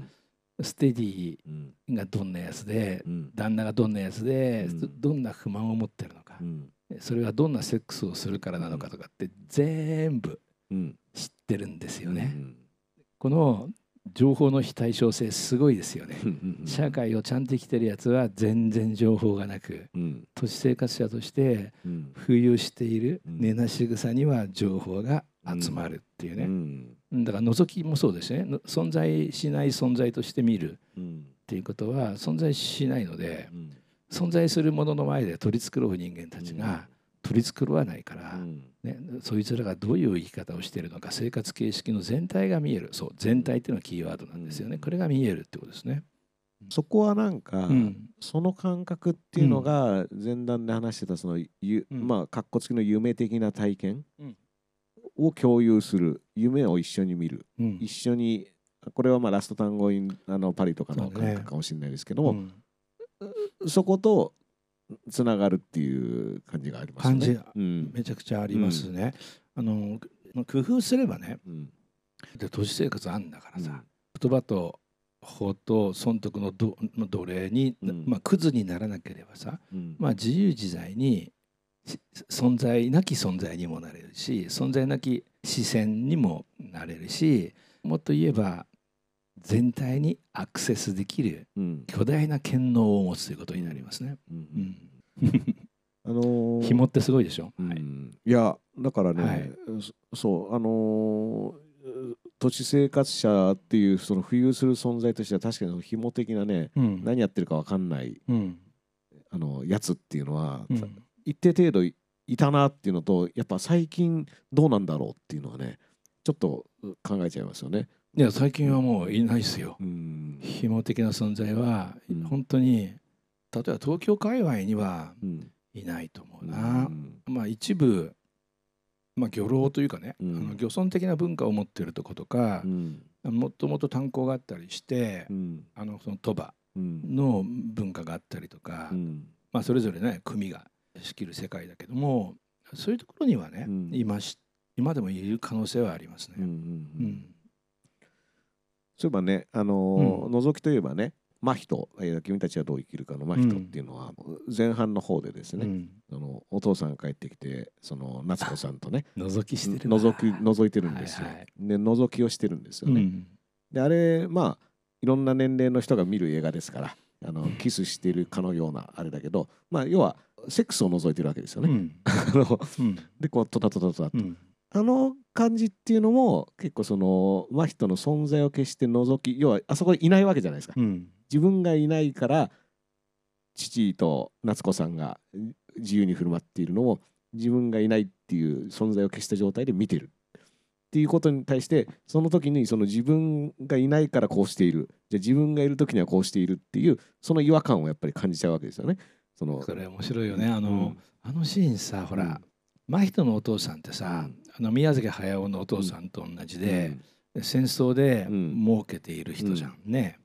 Speaker 2: ステディ
Speaker 1: うん
Speaker 2: がどんなやつで
Speaker 1: うん。
Speaker 2: 旦那がどんなやつで、
Speaker 1: うん。
Speaker 2: どどんな不満を持ってるのか。
Speaker 1: う、ん
Speaker 2: それはどんなセックスをするからなのかとかって全部
Speaker 1: うん。
Speaker 2: 知ってるんですよね。
Speaker 1: うん。
Speaker 2: この情報の非対称性すごいですよね。社会をちゃんと生きてるやつは全然情報がなく
Speaker 1: うん。
Speaker 2: 都市生活者として
Speaker 1: うん。
Speaker 2: 浮遊している
Speaker 1: うん。
Speaker 2: 根なし草には情報が集まるっていう
Speaker 1: う
Speaker 2: ね、
Speaker 1: ん。
Speaker 2: だから覗きもそうですね。の存在しない存在として見る
Speaker 1: うん。
Speaker 2: っていうことは存在しないので
Speaker 1: うん
Speaker 2: 存在するものの前で取り繕う人間たちが取り繕わないから、
Speaker 1: うん。
Speaker 2: ね、そいつらがどういう生き方をしているのか生活形式の全体が見える。そう全体っていうのはキーワードなんですよね、
Speaker 1: うん。
Speaker 2: これが見えるってことですね。
Speaker 1: そこはなんか、
Speaker 2: うん。
Speaker 1: その感覚っていうのが前段で話してたそのゆ、
Speaker 2: うん。
Speaker 1: まあかっこつきの夢的な体験
Speaker 2: うん。
Speaker 1: を共有する。夢を一緒に見る。
Speaker 2: うん。
Speaker 1: 一緒にこれはまあラスト単語インあのパリとかの感覚かもしれないですけども
Speaker 2: うん
Speaker 1: そことつながるっていう感じがありますよね。
Speaker 2: 感じ
Speaker 1: うん。
Speaker 2: めちゃくちゃありますね。あの工夫すればね
Speaker 1: うん。
Speaker 2: で都市生活あんだからさ、
Speaker 1: うん。
Speaker 2: 言葉と法と損得の奴隷に、
Speaker 1: うん。
Speaker 2: まあ、クズにならなければさ、
Speaker 1: うん。
Speaker 2: まあ、自由自在にし存在なき存在にもなれるし存在なき視線にもなれるしもっと言えば全体にアクセスできる
Speaker 1: うん。
Speaker 2: 巨大な権能を持つということになりますね。
Speaker 1: あのー
Speaker 2: 紐ってすごいでしょ、はい
Speaker 1: うん。い。やだからね、
Speaker 2: はい。
Speaker 1: そそうあのー都市生活者っていうその浮遊する存在としては確かにその紐的なね
Speaker 2: うん。
Speaker 1: 何やってるか分かんない
Speaker 2: うん。
Speaker 1: あのやつっていうのは、
Speaker 2: うん。
Speaker 1: 一定程度いいたなっていうのとやっぱ最近どうなんだろうっていうのはねちょっと考えちゃいますよね。
Speaker 2: いや最近はもういないですよ。
Speaker 1: うん。
Speaker 2: 紐的な存在は
Speaker 1: うん。
Speaker 2: 本当に例えば東京界隈には
Speaker 1: うん。
Speaker 2: いないと思う
Speaker 1: う
Speaker 2: な。
Speaker 1: ん。
Speaker 2: まあ一部、まあ、漁労というかね、
Speaker 1: うん。
Speaker 2: あの漁村的な文化を持っているとことか
Speaker 1: う、ん。
Speaker 2: もともと炭鉱があったりして、
Speaker 1: うん。
Speaker 2: あのその鳥羽
Speaker 1: うん。
Speaker 2: の文化があったりとか、
Speaker 1: うん。
Speaker 2: まあ、それぞれね組が仕切る世界だけどもそういうところにはね、
Speaker 1: うん。
Speaker 2: 今し今でもいる可能性はありますね。
Speaker 1: うんそういえばね、あのー覗きといえばね真人、えー君たちはどう生きるかの真人っていうのは前半の方でですね、
Speaker 2: うん。
Speaker 1: あのお父さんが帰ってきてその夏子さんとね
Speaker 2: 覗きしてるな。
Speaker 1: 覗き覗いてるんですよ。
Speaker 2: はいはい。
Speaker 1: で覗きをしてるんですよね。
Speaker 2: うん。
Speaker 1: であれまあいろんな年齢の人が見る映画ですからあのキスしてるかのようなあれだけど、まあ、要はセックスを覗いてるわけですよね。
Speaker 2: うん。
Speaker 1: でこうトタトタトタと。
Speaker 2: うん
Speaker 1: あの感じっていうのも結構その真人の存在を消して覗き要はあそこにいないわけじゃないですか。
Speaker 2: うん。
Speaker 1: 自分がいないから父と夏子さんが自由に振る舞っているのを自分がいないっていう存在を消した状態で見てる。っていうことに対してその時にその自分がいないからこうしている。じゃあ自分がいる時にはこうしている。っていうその違和感をやっぱり感じちゃうわけですよね。その
Speaker 2: これ面白いよね。あの、
Speaker 1: うん。
Speaker 2: あのシーンさほら、真人のお父さんってさ、
Speaker 1: うん
Speaker 2: あの宮崎駿のお父さんと同じで、戦争で
Speaker 1: うん。
Speaker 2: 儲けている人じゃん、ね。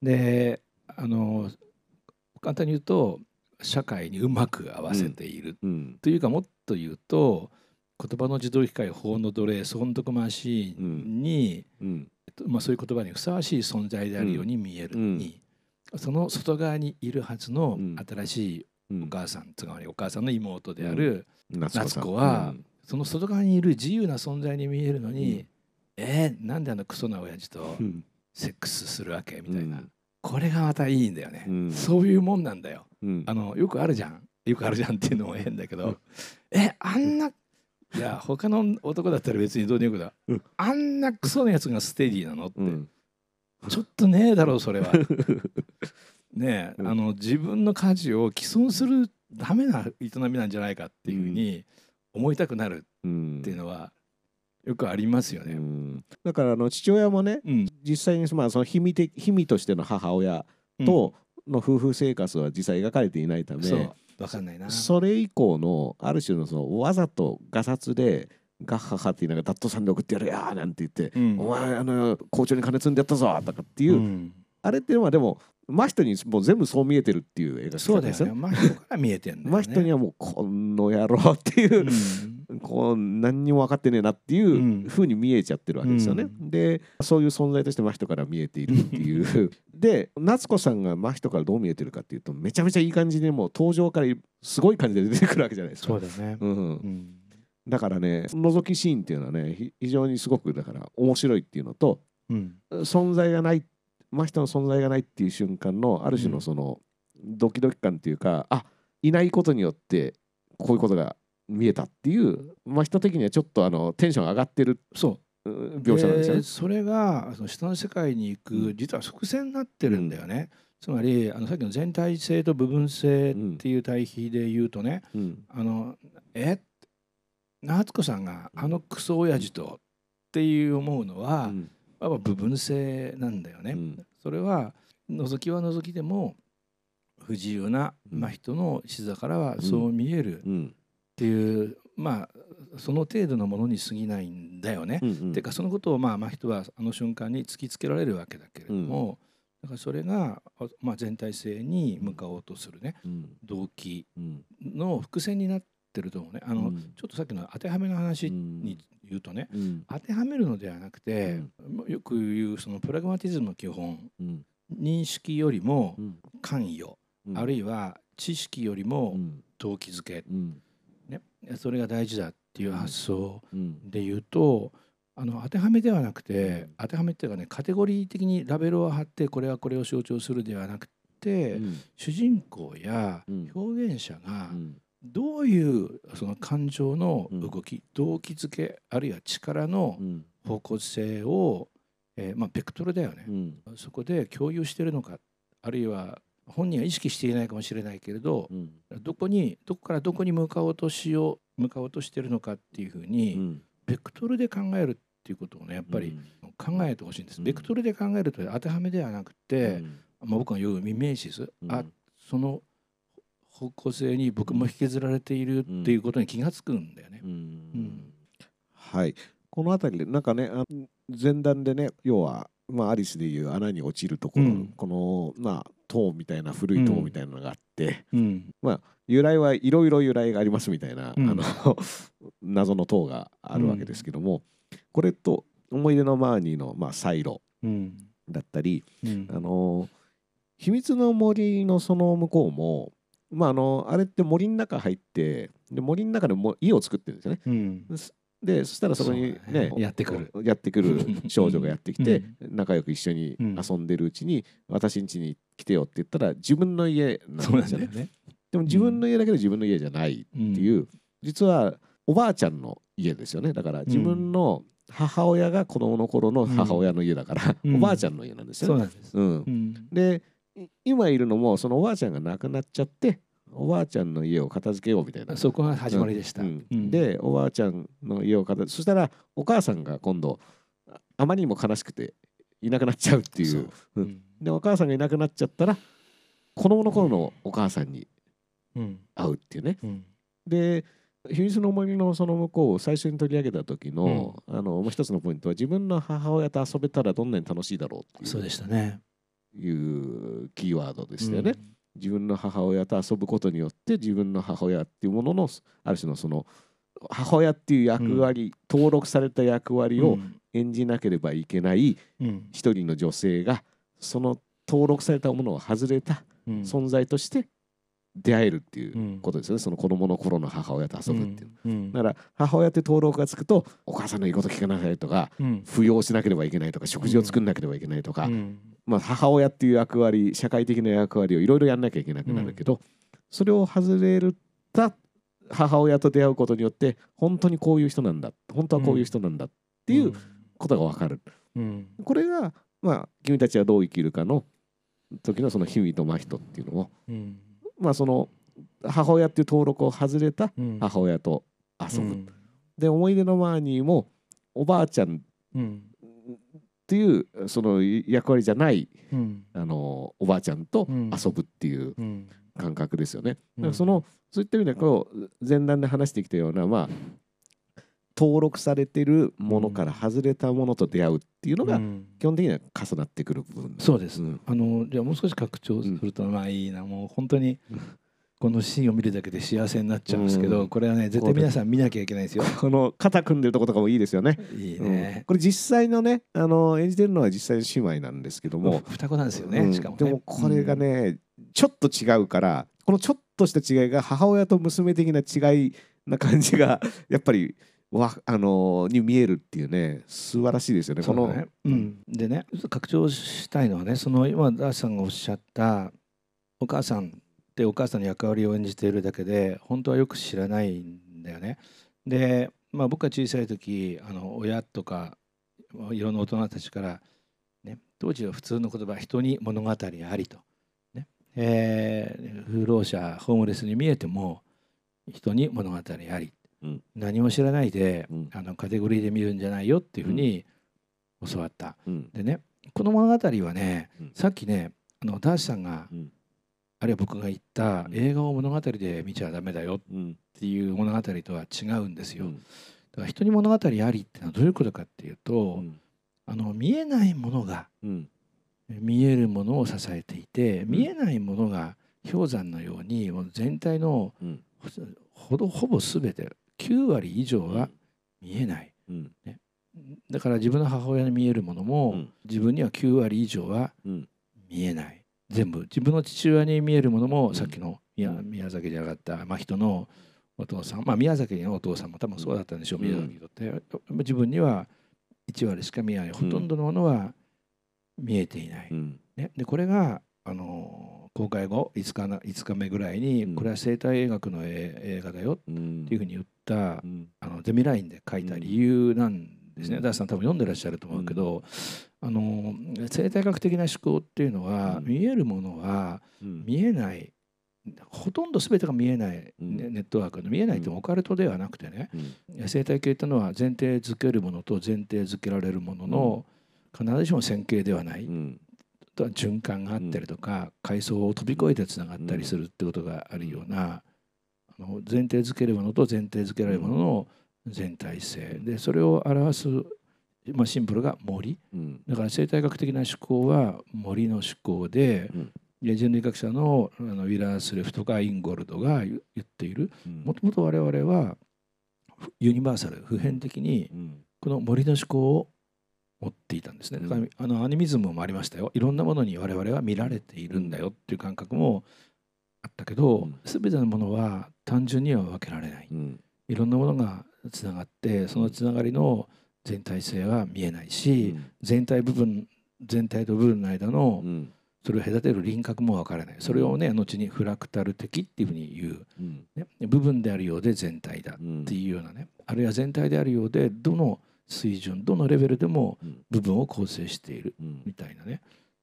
Speaker 2: であの簡単に言うと社会にうまく合わせている、
Speaker 1: うん。
Speaker 2: というかもっと言うと言葉の自動機械法の奴隷損得マシーンに、
Speaker 1: うん。
Speaker 2: まあ、そういう言葉にふさわしい存在であるように見える。のに、その外側にいるはずの
Speaker 1: うん。
Speaker 2: 新しい
Speaker 1: うん。
Speaker 2: お母さん、つまりお母さんの妹である、
Speaker 1: 夏
Speaker 2: 夏子はその外側にいる自由な存在に見えるのに、
Speaker 1: うん。
Speaker 2: えーなんであのクソな親父と
Speaker 1: うん。
Speaker 2: セックスするわけみたいな、
Speaker 1: うん。
Speaker 2: これがまたいいんだよね、
Speaker 1: うん。
Speaker 2: そういうもんなんだよ。
Speaker 1: うん。
Speaker 2: あのよくあるじゃん。よくあるじゃんっていうのも変だけど、えあんないや他の男だったら別にどうでもよくだ、
Speaker 1: うん。
Speaker 2: あんなクソなやつがステディなのって、
Speaker 1: うん。
Speaker 2: ちょっとねえだろうそれは。ねえ、
Speaker 1: うん。
Speaker 2: あの自分の価値を毀損するダメな営みなんじゃないかっていうふうに思いたくなる
Speaker 1: うん。
Speaker 2: っていうのはよくありますよ
Speaker 1: う
Speaker 2: ね。
Speaker 1: ん。だからあの父親もね
Speaker 2: うん、
Speaker 1: 実際にまあその卑弥的卑弥としての母親との夫婦生活は実際描かれていないため、
Speaker 2: う。かんないな。
Speaker 1: それ以降のある種のそのわざとガサツでガッハハって言いながらダットさんで送ってやるやーなんて言って、
Speaker 2: うん。
Speaker 1: お前あの校長に金積んでやったぞとかっていう、
Speaker 2: うん。
Speaker 1: あれっていうのはでも真人にもう全部そう見えてるっていう映画
Speaker 2: そうだよね。
Speaker 1: ね。
Speaker 2: 真人から見えてんだよね。
Speaker 1: 真人にはもうこの野郎っていうう、
Speaker 2: ん
Speaker 1: こう何にも分かってねえなっていう
Speaker 2: うん
Speaker 1: ふうに見えちゃってるわけですよね。
Speaker 2: う
Speaker 1: でそういう存在として真人から見えているっていうで夏子さんが真人からどう見えてるかっていうとめちゃめちゃいい感じでもう登場からすごい感じで出てくるわけじゃないですか。
Speaker 2: そうだよね。
Speaker 1: うん
Speaker 2: うん
Speaker 1: だからね覗きシーンっていうのはねひ非常にすごくだから面白いっていうのと
Speaker 2: うん
Speaker 1: 存在がない真人の存在がないっていう瞬間のある種のそのドキドキ感っていうか、あいないことによってこういうことが見えたっていう真人的にはちょっとあのテンション上がってる
Speaker 2: そう。
Speaker 1: うん描写なんですよね。
Speaker 2: それがその下の世界に行く実は伏線になってるんだよね。つまりあのさっきの全体性と部分性っていう対比で言うとね、
Speaker 1: うん。
Speaker 2: あのえ？夏子さんがあのクソ親父とっていう思うのは、
Speaker 1: うん
Speaker 2: 部分性なんだよね。
Speaker 1: うん。
Speaker 2: それは覗きは覗きでも不自由な、
Speaker 1: うん。
Speaker 2: まあ、人の視座からはそう見えるっ
Speaker 1: うん。
Speaker 2: ていう、まあその程度のものに過ぎないんだよね。
Speaker 1: うんうん。
Speaker 2: てかそのことをまあ真人はあの瞬間に突きつけられるわけだけれども、だからそれが、あまあ、全体性に向かおうとするね。
Speaker 1: うん。
Speaker 2: 動機
Speaker 1: うん。
Speaker 2: の伏線になってると思うね。あの、
Speaker 1: うん。
Speaker 2: ちょっとさっきの当てはめの話
Speaker 1: うん
Speaker 2: に言うとね、
Speaker 1: うん。
Speaker 2: 当てはめるのではなくて、よく言うそのプラグマティズムの基本
Speaker 1: うん。
Speaker 2: 認識よりも
Speaker 1: うん。
Speaker 2: 関与、
Speaker 1: うん。
Speaker 2: あるいは知識よりも
Speaker 1: うん。
Speaker 2: 動機づけ、
Speaker 1: うん。
Speaker 2: ね、それが大事だっていう発想
Speaker 1: うん。
Speaker 2: で言うとあの当てはめではなくて
Speaker 1: うん。
Speaker 2: 当てはめっていうかねカテゴリー的にラベルを貼ってこれはこれを象徴するではなくて、
Speaker 1: うん。
Speaker 2: 主人公や
Speaker 1: うん。
Speaker 2: 表現者が
Speaker 1: うん
Speaker 2: どういうその感情の動き、動機づけあるいは力の
Speaker 1: うん。
Speaker 2: 方向性を、えーまあ、ベクトルだよね、
Speaker 1: うん。
Speaker 2: そこで共有しているのかあるいは本人は意識していないかもしれないけれど
Speaker 1: うん。
Speaker 2: どこにどこからどこに向かおうとしよう向かおうとしているのかっていうふうに、
Speaker 1: うん。
Speaker 2: ベクトルで考えるっていうことをねやっぱり考えてほしいんです。
Speaker 1: うん。
Speaker 2: ベクトルで考えると当てはめではなくて、
Speaker 1: うん。
Speaker 2: まあ、僕が言うミメーシス、
Speaker 1: うん。
Speaker 2: あその方向性に僕も引きずられているっていうことに気がつくんだよね。
Speaker 1: うん。
Speaker 2: ん。
Speaker 1: はい。この辺りでなんかねあ前段でね要は、まあ、アリスでいう穴に落ちるところ、
Speaker 2: うん。
Speaker 1: このまあ塔みたいな古い塔みたいなのがあって、
Speaker 2: うん。
Speaker 1: 由来はいろいろ由来がありますみたいな、
Speaker 2: うん。
Speaker 1: あの 謎の塔があるわけですけども、これと思い出のマーニーの、まあ、サイロ
Speaker 2: うん。
Speaker 1: だったり、
Speaker 2: うん。
Speaker 1: あの秘密の森のその向こうも、まあ、あのあれって森の中入ってで森の中でも家を作ってるんですよね。
Speaker 2: うん。
Speaker 1: でそしたらそこにね。
Speaker 2: ねやってくる。
Speaker 1: やってくる 少女がやってきて、
Speaker 2: うん。
Speaker 1: 仲良く一緒に
Speaker 2: うん。
Speaker 1: 遊んでるうちに、私ん家に来てよって言ったら自分の家なんですよね。
Speaker 2: ね。
Speaker 1: でも自分の家だけど自分の家じゃない
Speaker 2: っ
Speaker 1: っていう、実はおばあちゃんの家ですよね。だから自分の母親が子供の頃の母親の家だから、
Speaker 2: うん。
Speaker 1: おばあちゃんの家なんですよね。
Speaker 2: そうなんです。
Speaker 1: うん。
Speaker 2: うん。
Speaker 1: でい今いるのもそのおばあちゃんが亡くなっちゃっておばあちゃんの家を片付けようみたいな。
Speaker 2: そこが始まりでした。
Speaker 1: うん
Speaker 2: うん。
Speaker 1: でおばあちゃんの家を片付けそしたらお母さんが今度ああまりにも悲しくていなくなっちゃうっていう。でお母さんがいなくなっちゃったら子供の頃のお母さんに
Speaker 2: うん。
Speaker 1: 会うっていうね。
Speaker 2: うん。
Speaker 1: で秘密の森のその向こうを最初に取り上げた時の,、あのもう一つのポイントは自分の母親と遊べたらどんなに楽しいだろうって
Speaker 2: そう。
Speaker 1: いう
Speaker 2: でしたね。
Speaker 1: いうキーワードでしたよね。自分の母親と遊ぶことによって自分の母親っていうもののある種のその母親っていう役割、登録された役割を
Speaker 2: うん。
Speaker 1: 演じなければいけない
Speaker 2: うん。
Speaker 1: 一人の女性がその登録されたものを外れた
Speaker 2: うん。
Speaker 1: 存在として出会えるっていうことですよね、その子供の頃の母親と遊ぶっていう。
Speaker 2: うん。
Speaker 1: だから母親って登録がつくとお母さんの言うこと聞かなさいとか
Speaker 2: うん。
Speaker 1: 扶養しなければいけないとか食事を作んなければいけないとか、
Speaker 2: うん。
Speaker 1: まあ、母親っていう役割社会的な役割をいろいろやんなきゃいけなくなるけど、それを外れた母親と出会うことによって本当にこういう人なんだ本当はこういう人なんだっていうことが分かる。
Speaker 2: うん。
Speaker 1: これが、まあ、君たちはどう生きるかの時のその「ヒミと真人」っていうのも、
Speaker 2: うん
Speaker 1: まあ、その母親っていう登録を外れた
Speaker 2: うん。
Speaker 1: 母親と遊ぶ。
Speaker 2: うん。
Speaker 1: で思い出のマーニーもおばあちゃん
Speaker 2: うん。
Speaker 1: っていうその役割じゃない
Speaker 2: うん。
Speaker 1: あのおばあちゃんと
Speaker 2: うん。
Speaker 1: 遊ぶっていう
Speaker 2: うん。
Speaker 1: 感覚ですよね。
Speaker 2: うん。
Speaker 1: そのそういった意味でこう前段で話してきたようなまあ登録されてるものから外れたものと出会うっていうのが
Speaker 2: うん。
Speaker 1: 基本的には重なってくる部分
Speaker 2: そうです。
Speaker 1: ん。
Speaker 2: あのじゃあもう少し拡張すると、まあいいなもう本当にこのシーンを見るだけで幸せになっちゃうんですけど、
Speaker 1: うん。
Speaker 2: これはね絶対皆さん見なきゃいけないですよ。
Speaker 1: この肩組んでるとことかもいいですよね。
Speaker 2: いい
Speaker 1: うん。
Speaker 2: ね。
Speaker 1: これ実際のねあの演じてるのは実際の姉妹なんですけども、
Speaker 2: 双子なんですよね、
Speaker 1: うん。
Speaker 2: しかもね。
Speaker 1: でもこれがね、ちょっと違うからこのちょっとした違いが母親と娘的な違いな感じがやっぱりわあのに見えるっていうね素晴らしいですよね。この
Speaker 2: ねうん、でね拡張したいのはねその今ダースさんがおっしゃったお母さんってお母さんの役割を演じているだけで本当はよく知らないんだよね。で、まあ、僕が小さい時あの親とかいろんな大人たちから、ね、当時は普通の言葉「人に物語あり」と。ねえー、不老者ホームレスに見えても人に物語あり、
Speaker 1: うん
Speaker 2: 何も知らないで、
Speaker 1: うん。
Speaker 2: あのカテゴリーで見るんじゃないよっていうふうに教わった。
Speaker 1: うん。
Speaker 2: でねこの物語はね、
Speaker 1: うん。
Speaker 2: さっきねあのダーシさんが、
Speaker 1: うん。
Speaker 2: あるいは僕が言った、
Speaker 1: うん。
Speaker 2: 映画を物語で見ちゃダメだよっ
Speaker 1: うん。
Speaker 2: ていう物語とは違うんですよ。
Speaker 1: うん。
Speaker 2: だから人に物語ありってのはどういうことかっていうと、
Speaker 1: うん。
Speaker 2: あの見えないものが
Speaker 1: うん。
Speaker 2: 見えるものを支えていて見えないものが氷山のようにもう全体のほぼ全て9割以上は見えない。
Speaker 1: うん。
Speaker 2: だから自分の母親に見えるものも、
Speaker 1: うん。
Speaker 2: 自分には9割以上は
Speaker 1: うん。
Speaker 2: 見えない。全部。自分の父親に見えるものも、
Speaker 1: うん。
Speaker 2: さっきの宮
Speaker 1: うん。
Speaker 2: 宮崎で上がった、まあ、人のお父さん、まあ、宮崎のお父さんも多分そうだったんでしょう、
Speaker 1: うん。
Speaker 2: 宮崎にとって。自分には1割しか見えない。ほとんどのものは見えていない、
Speaker 1: うん。
Speaker 2: ね、でこれがあの公開後5日な5日目ぐらいに、
Speaker 1: うん。
Speaker 2: これは生態映学のえ映画だよ
Speaker 1: うん
Speaker 2: っていうふうに言った
Speaker 1: うん。
Speaker 2: あのデミラインで書いた理由なんですね。
Speaker 1: うん。
Speaker 2: ダースさん多分読んでらっしゃると思うけど、あの生態学的な思考っていうのは、
Speaker 1: うん。
Speaker 2: 見えるものは
Speaker 1: うん。
Speaker 2: 見えないほとんど全てが見えない、ネットワークの見えないってオカルトではなくてね、
Speaker 1: うん。
Speaker 2: 生態系っていうのは前提づけるものと前提づけられるものの、必ずしも線形ではない、とは循環があったりとか、階層を飛び越えてつながったりするってことがあるような、あの前提づけるものと前提づけられるものの全体性。でそれを表す、まあ、シンプルが森。
Speaker 1: うん。
Speaker 2: だから生態学的な思考は森の思考で、
Speaker 1: うん。
Speaker 2: で人類学者のあのウィラースレフとかインゴルドが言言っている。
Speaker 1: うん。
Speaker 2: もともと我々はふユニバーサル普遍的に
Speaker 1: うん。
Speaker 2: この森の思考を持っていたんですね。だから
Speaker 1: うん
Speaker 2: あのアニミズムもありましたよ。いろんなものに我々は見られているんだよっていう感覚もあったけど
Speaker 1: うん、
Speaker 2: すべてのものは単純には分けられない。
Speaker 1: うん。
Speaker 2: いろんなものがつながって、そのつながりの全体性は見えないし、全体部分全体と部分の間の
Speaker 1: うん。
Speaker 2: それを隔てる輪郭も分からない。それをね後にフラクタル的っていうふうに言う、
Speaker 1: うん。
Speaker 2: ね、部分であるようで全体だ
Speaker 1: うん
Speaker 2: っていうようなね。あるいは全体であるようでどの水準どのレベルでも
Speaker 1: うん。
Speaker 2: 部分を構成している
Speaker 1: うん。
Speaker 2: みたいなね。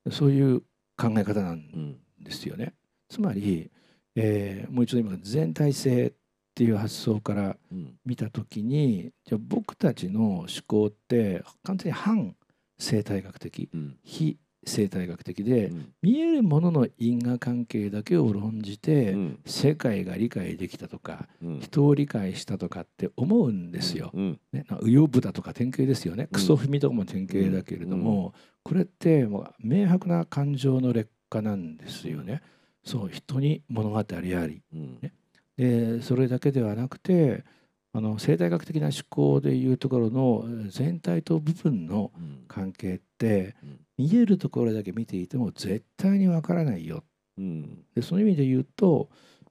Speaker 2: そういう考え方な
Speaker 1: うんん。
Speaker 2: ですよね。つまり、えーもう一度今全体性っていう発想から
Speaker 1: うん。
Speaker 2: 見た時にじゃあ僕たちの思考って完全に反生態学的
Speaker 1: うん。
Speaker 2: 非生態学的で、
Speaker 1: うん。
Speaker 2: 見えるものの因果関係だけを論じて、
Speaker 1: うん。
Speaker 2: 世界が理解できたとか
Speaker 1: うん。
Speaker 2: 人を理解したとかって思うんですよ。
Speaker 1: うん。
Speaker 2: ね、なんかウヨブタとか典型ですよね。クソ踏みとかも典型だけれども、これってもう明白な感情の劣化なんですよね。そう人に物語あり。
Speaker 1: うん。
Speaker 2: でそれだけではなくてあの生態学的な思考でいうところの全体と部分の
Speaker 1: うん。
Speaker 2: 関係って
Speaker 1: うん。
Speaker 2: 見えるところだけ見ていても絶対にわからないよ。
Speaker 1: うん。
Speaker 2: でその意味で言うと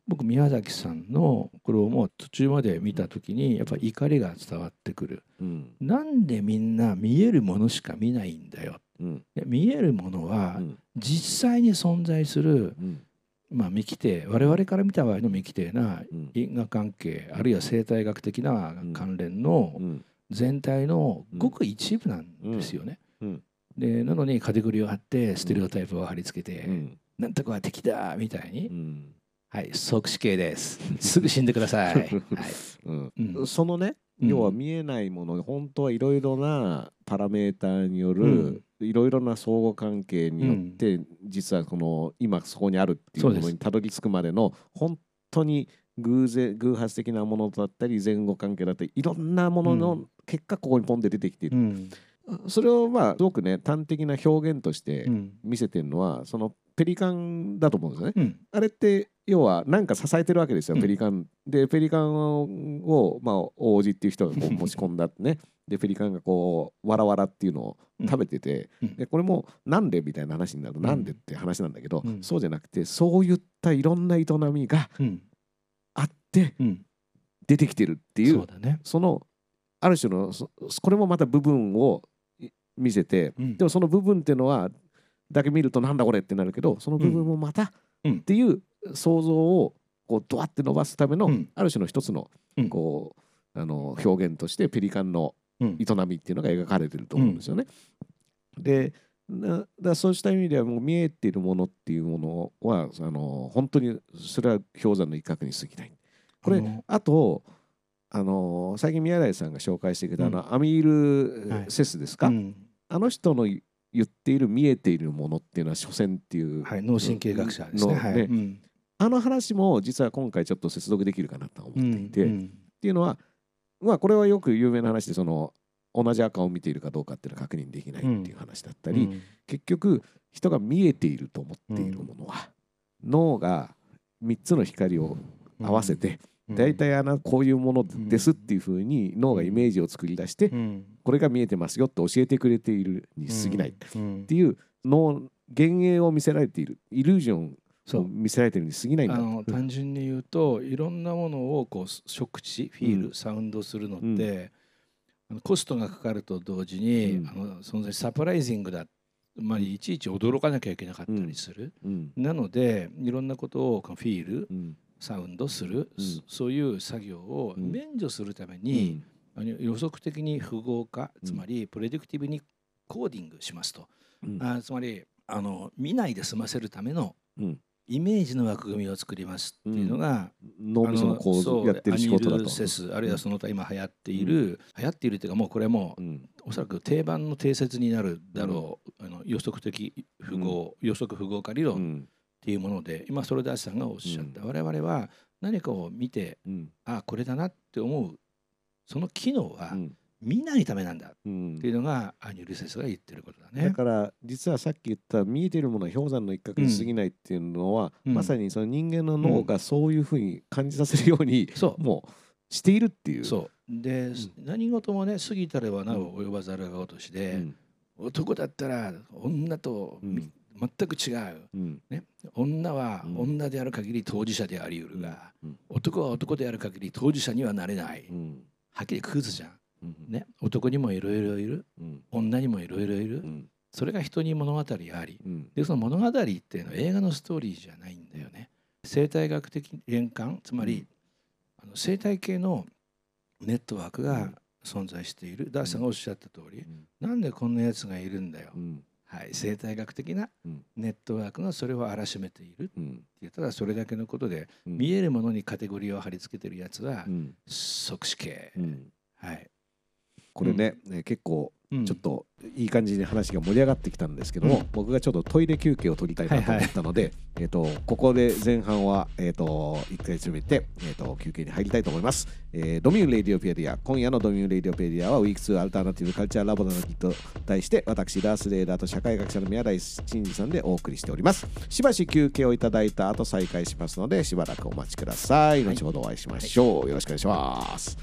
Speaker 2: 僕宮崎さんのこれをもう途中まで見た時にやっぱり怒りが伝わってくる。
Speaker 1: うん。
Speaker 2: なんでみんな見えるものしか見ないんだよ。
Speaker 1: うん。
Speaker 2: で見えるものは
Speaker 1: うん。
Speaker 2: 実際に存在する、
Speaker 1: うん
Speaker 2: まあ、未規定我々から見た場合の未規定な
Speaker 1: うん。
Speaker 2: 因果関係あるいは生態学的な関連の
Speaker 1: うん。
Speaker 2: 全体のごく一部なんですよね。
Speaker 1: うん。
Speaker 2: でなのにカテゴリーを貼ってステレオタイプを貼り付けて、
Speaker 1: うん。
Speaker 2: なんとかは敵だみたいに、
Speaker 1: うん。
Speaker 2: はい即死刑です。すぐ死んでください、はい。
Speaker 1: うん。
Speaker 2: うん。
Speaker 1: そのね
Speaker 2: うん。
Speaker 1: 要は見えないもの本当はいろいろなパラメーターによる
Speaker 2: うん
Speaker 1: いろいろな相互関係によって実はこの今そこにあるっていうものにたどり着くまでの本当に偶然偶発的なものだったり前後関係だったりいろんなもの
Speaker 2: う
Speaker 1: の結果ここにポンで出てきている、
Speaker 2: うん
Speaker 1: それをまあすごくね端的な表現として
Speaker 2: うん。
Speaker 1: 見せてるのはそのペリカンだと思うんですよね。
Speaker 2: うん。
Speaker 1: あれって要は何か支えてるわけですよ、
Speaker 2: うん。
Speaker 1: ペリカン。でペリカンを、まあ、王子っていう人がこう持ち込んだってね。でペリカンがこうわらわらっていうのを食べてて、
Speaker 2: うん。
Speaker 1: でこれもなんでみたいな話になると、
Speaker 2: うん。
Speaker 1: なんでって話なんだけど、
Speaker 2: うん。
Speaker 1: そうじゃなくてそういったいろんな営みが
Speaker 2: うん。
Speaker 1: あって
Speaker 2: うん。
Speaker 1: 出てきてるってい
Speaker 2: そううだね。
Speaker 1: そのある種のそこれもまた部分をい見せて、
Speaker 2: うん。
Speaker 1: でもその部分っていうのはだけ見るとなんだこれってなるけどその部分もまた
Speaker 2: うん。
Speaker 1: っていう想像をこうドワって伸ばすための、
Speaker 2: うん。
Speaker 1: ある種の一つの
Speaker 2: うん。
Speaker 1: こうあの表現としてペリカンの
Speaker 2: うん。
Speaker 1: 営みっていうのが描かれてると思うんですよね。でなだそうした意味ではもう見えているものっていうものはあの本当にそれは氷山の一角に過ぎない。これ
Speaker 2: あ
Speaker 1: とあの最近宮台さんが紹介してくれたあの、アミール・セスですか、
Speaker 2: うん
Speaker 1: あの人の言っている見えているものっていうのは所詮っていう、
Speaker 2: はい、脳神経学者ですね。
Speaker 1: の
Speaker 2: はい。うん。
Speaker 1: あの話も実は今回ちょっと接続できるかなと思っていて、っ
Speaker 2: うん。
Speaker 1: ていうのはまあこれはよく有名な話でその同じ赤を見ているかどうかっていうのは確認できないっていう話だったり、
Speaker 2: うん。
Speaker 1: 結局人が見えていると思っているものは、脳が3つの光を合わせて、大体あのこういうものですっていうふうに脳がイメージを作り出して、
Speaker 2: うん。
Speaker 1: これが見えてますよって教えてくれているに過ぎない。っ
Speaker 2: うん。
Speaker 1: ていう脳幻影を見せられている。イリュージョンを
Speaker 2: そう。
Speaker 1: 見せられているに過ぎないんだ。
Speaker 2: あの単純に言うといろんなものをこう触知フィール、
Speaker 1: うん
Speaker 2: サウンドするのって、あのコストがかかると同時に、
Speaker 1: うん。
Speaker 2: あの存在サプライジングだまあ、いちいち驚かなきゃいけなかったりする、
Speaker 1: うん。
Speaker 2: なのでいろんなことをフィール
Speaker 1: うん
Speaker 2: サウンドする、
Speaker 1: うん。
Speaker 2: そそういう作業を
Speaker 1: うん。
Speaker 2: 免除するために、あの予測的に符号化つまりプレディクティブにコーディングしますと、
Speaker 1: うん。
Speaker 2: あつまりあの見ないで済ませるための
Speaker 1: うん。
Speaker 2: イメージの枠組みを作りますっていうのが、
Speaker 1: 脳みその構造やってる仕事だと。
Speaker 2: アニールセスあるいはその他今流行っている、流行っているというかもうこれも
Speaker 1: うん。
Speaker 2: おそらく定番の定説になるだろう、あの予測的符号、予測符号化理論っ
Speaker 1: うん
Speaker 2: ていうもので今それダースさんがおっしゃった、我々は何かを見て
Speaker 1: うん。
Speaker 2: あこれだなって思うその機能は
Speaker 1: うん。
Speaker 2: 見ないためなんだっ
Speaker 1: うん
Speaker 2: ていうのがアニュルセスが言ってることだ
Speaker 1: だ
Speaker 2: ね。
Speaker 1: から実はさっき言った見えてるものは氷山の一角に過ぎないっていうのは、
Speaker 2: うん。
Speaker 1: まさにその人間の脳がそういうふうに感じさせるように、
Speaker 2: そう。
Speaker 1: もうしているっていう。
Speaker 2: そう。で、何事もね過ぎたればなお及ばざるが落としで、
Speaker 1: うん。
Speaker 2: 男だったら女と全く違う、
Speaker 1: うん。
Speaker 2: ね、女は
Speaker 1: うん。
Speaker 2: 女である限り当事者であり得るが、
Speaker 1: うん。
Speaker 2: 男は男である限り当事者にはなれない、
Speaker 1: うん。
Speaker 2: はっきりクズじゃん、
Speaker 1: うん
Speaker 2: ね、男にもいろいろいる。
Speaker 1: うん。
Speaker 2: 女にもいろいろいる、
Speaker 1: うん。
Speaker 2: それが人に物語あり。
Speaker 1: うん。
Speaker 2: でその物語っていうのは映画のストーリーじゃないんだよね。生態学的連関つまり、あの生態系のネットワークが存在している、ダースさんがおっしゃった通り、なんでこんなやつがいるんだよ、
Speaker 1: うん
Speaker 2: はい、生態学的な
Speaker 1: うん。
Speaker 2: ネットワークがそれを荒らしめている。って
Speaker 1: う
Speaker 2: たらそれだけのことで、
Speaker 1: うん。
Speaker 2: 見えるものにカテゴリーを貼り付けてるやつは
Speaker 1: うん。
Speaker 2: 即死系、
Speaker 1: うん。
Speaker 2: はい、
Speaker 1: これねね結構
Speaker 2: うん。
Speaker 1: ちょっといい感じに話が盛り上がってきたんですけども、
Speaker 2: うん。
Speaker 1: 僕がちょっとトイレ休憩を取りたいなと思ったので、えっとここで前半は、えっと1回詰めて、えっと休憩に入りたいと思います、えードミューン・レディオペディア今夜のドミューン・レディオペディアはウィーク2アルターナティブ・カルチャー・ラボの日と題して私ダース・レーダーと社会学者の宮台真司さんでお送りしております。しばし休憩をいただい。た後再開しますのでしばらくお待ちください。後ほどお会いしましょう、よろしくお願いします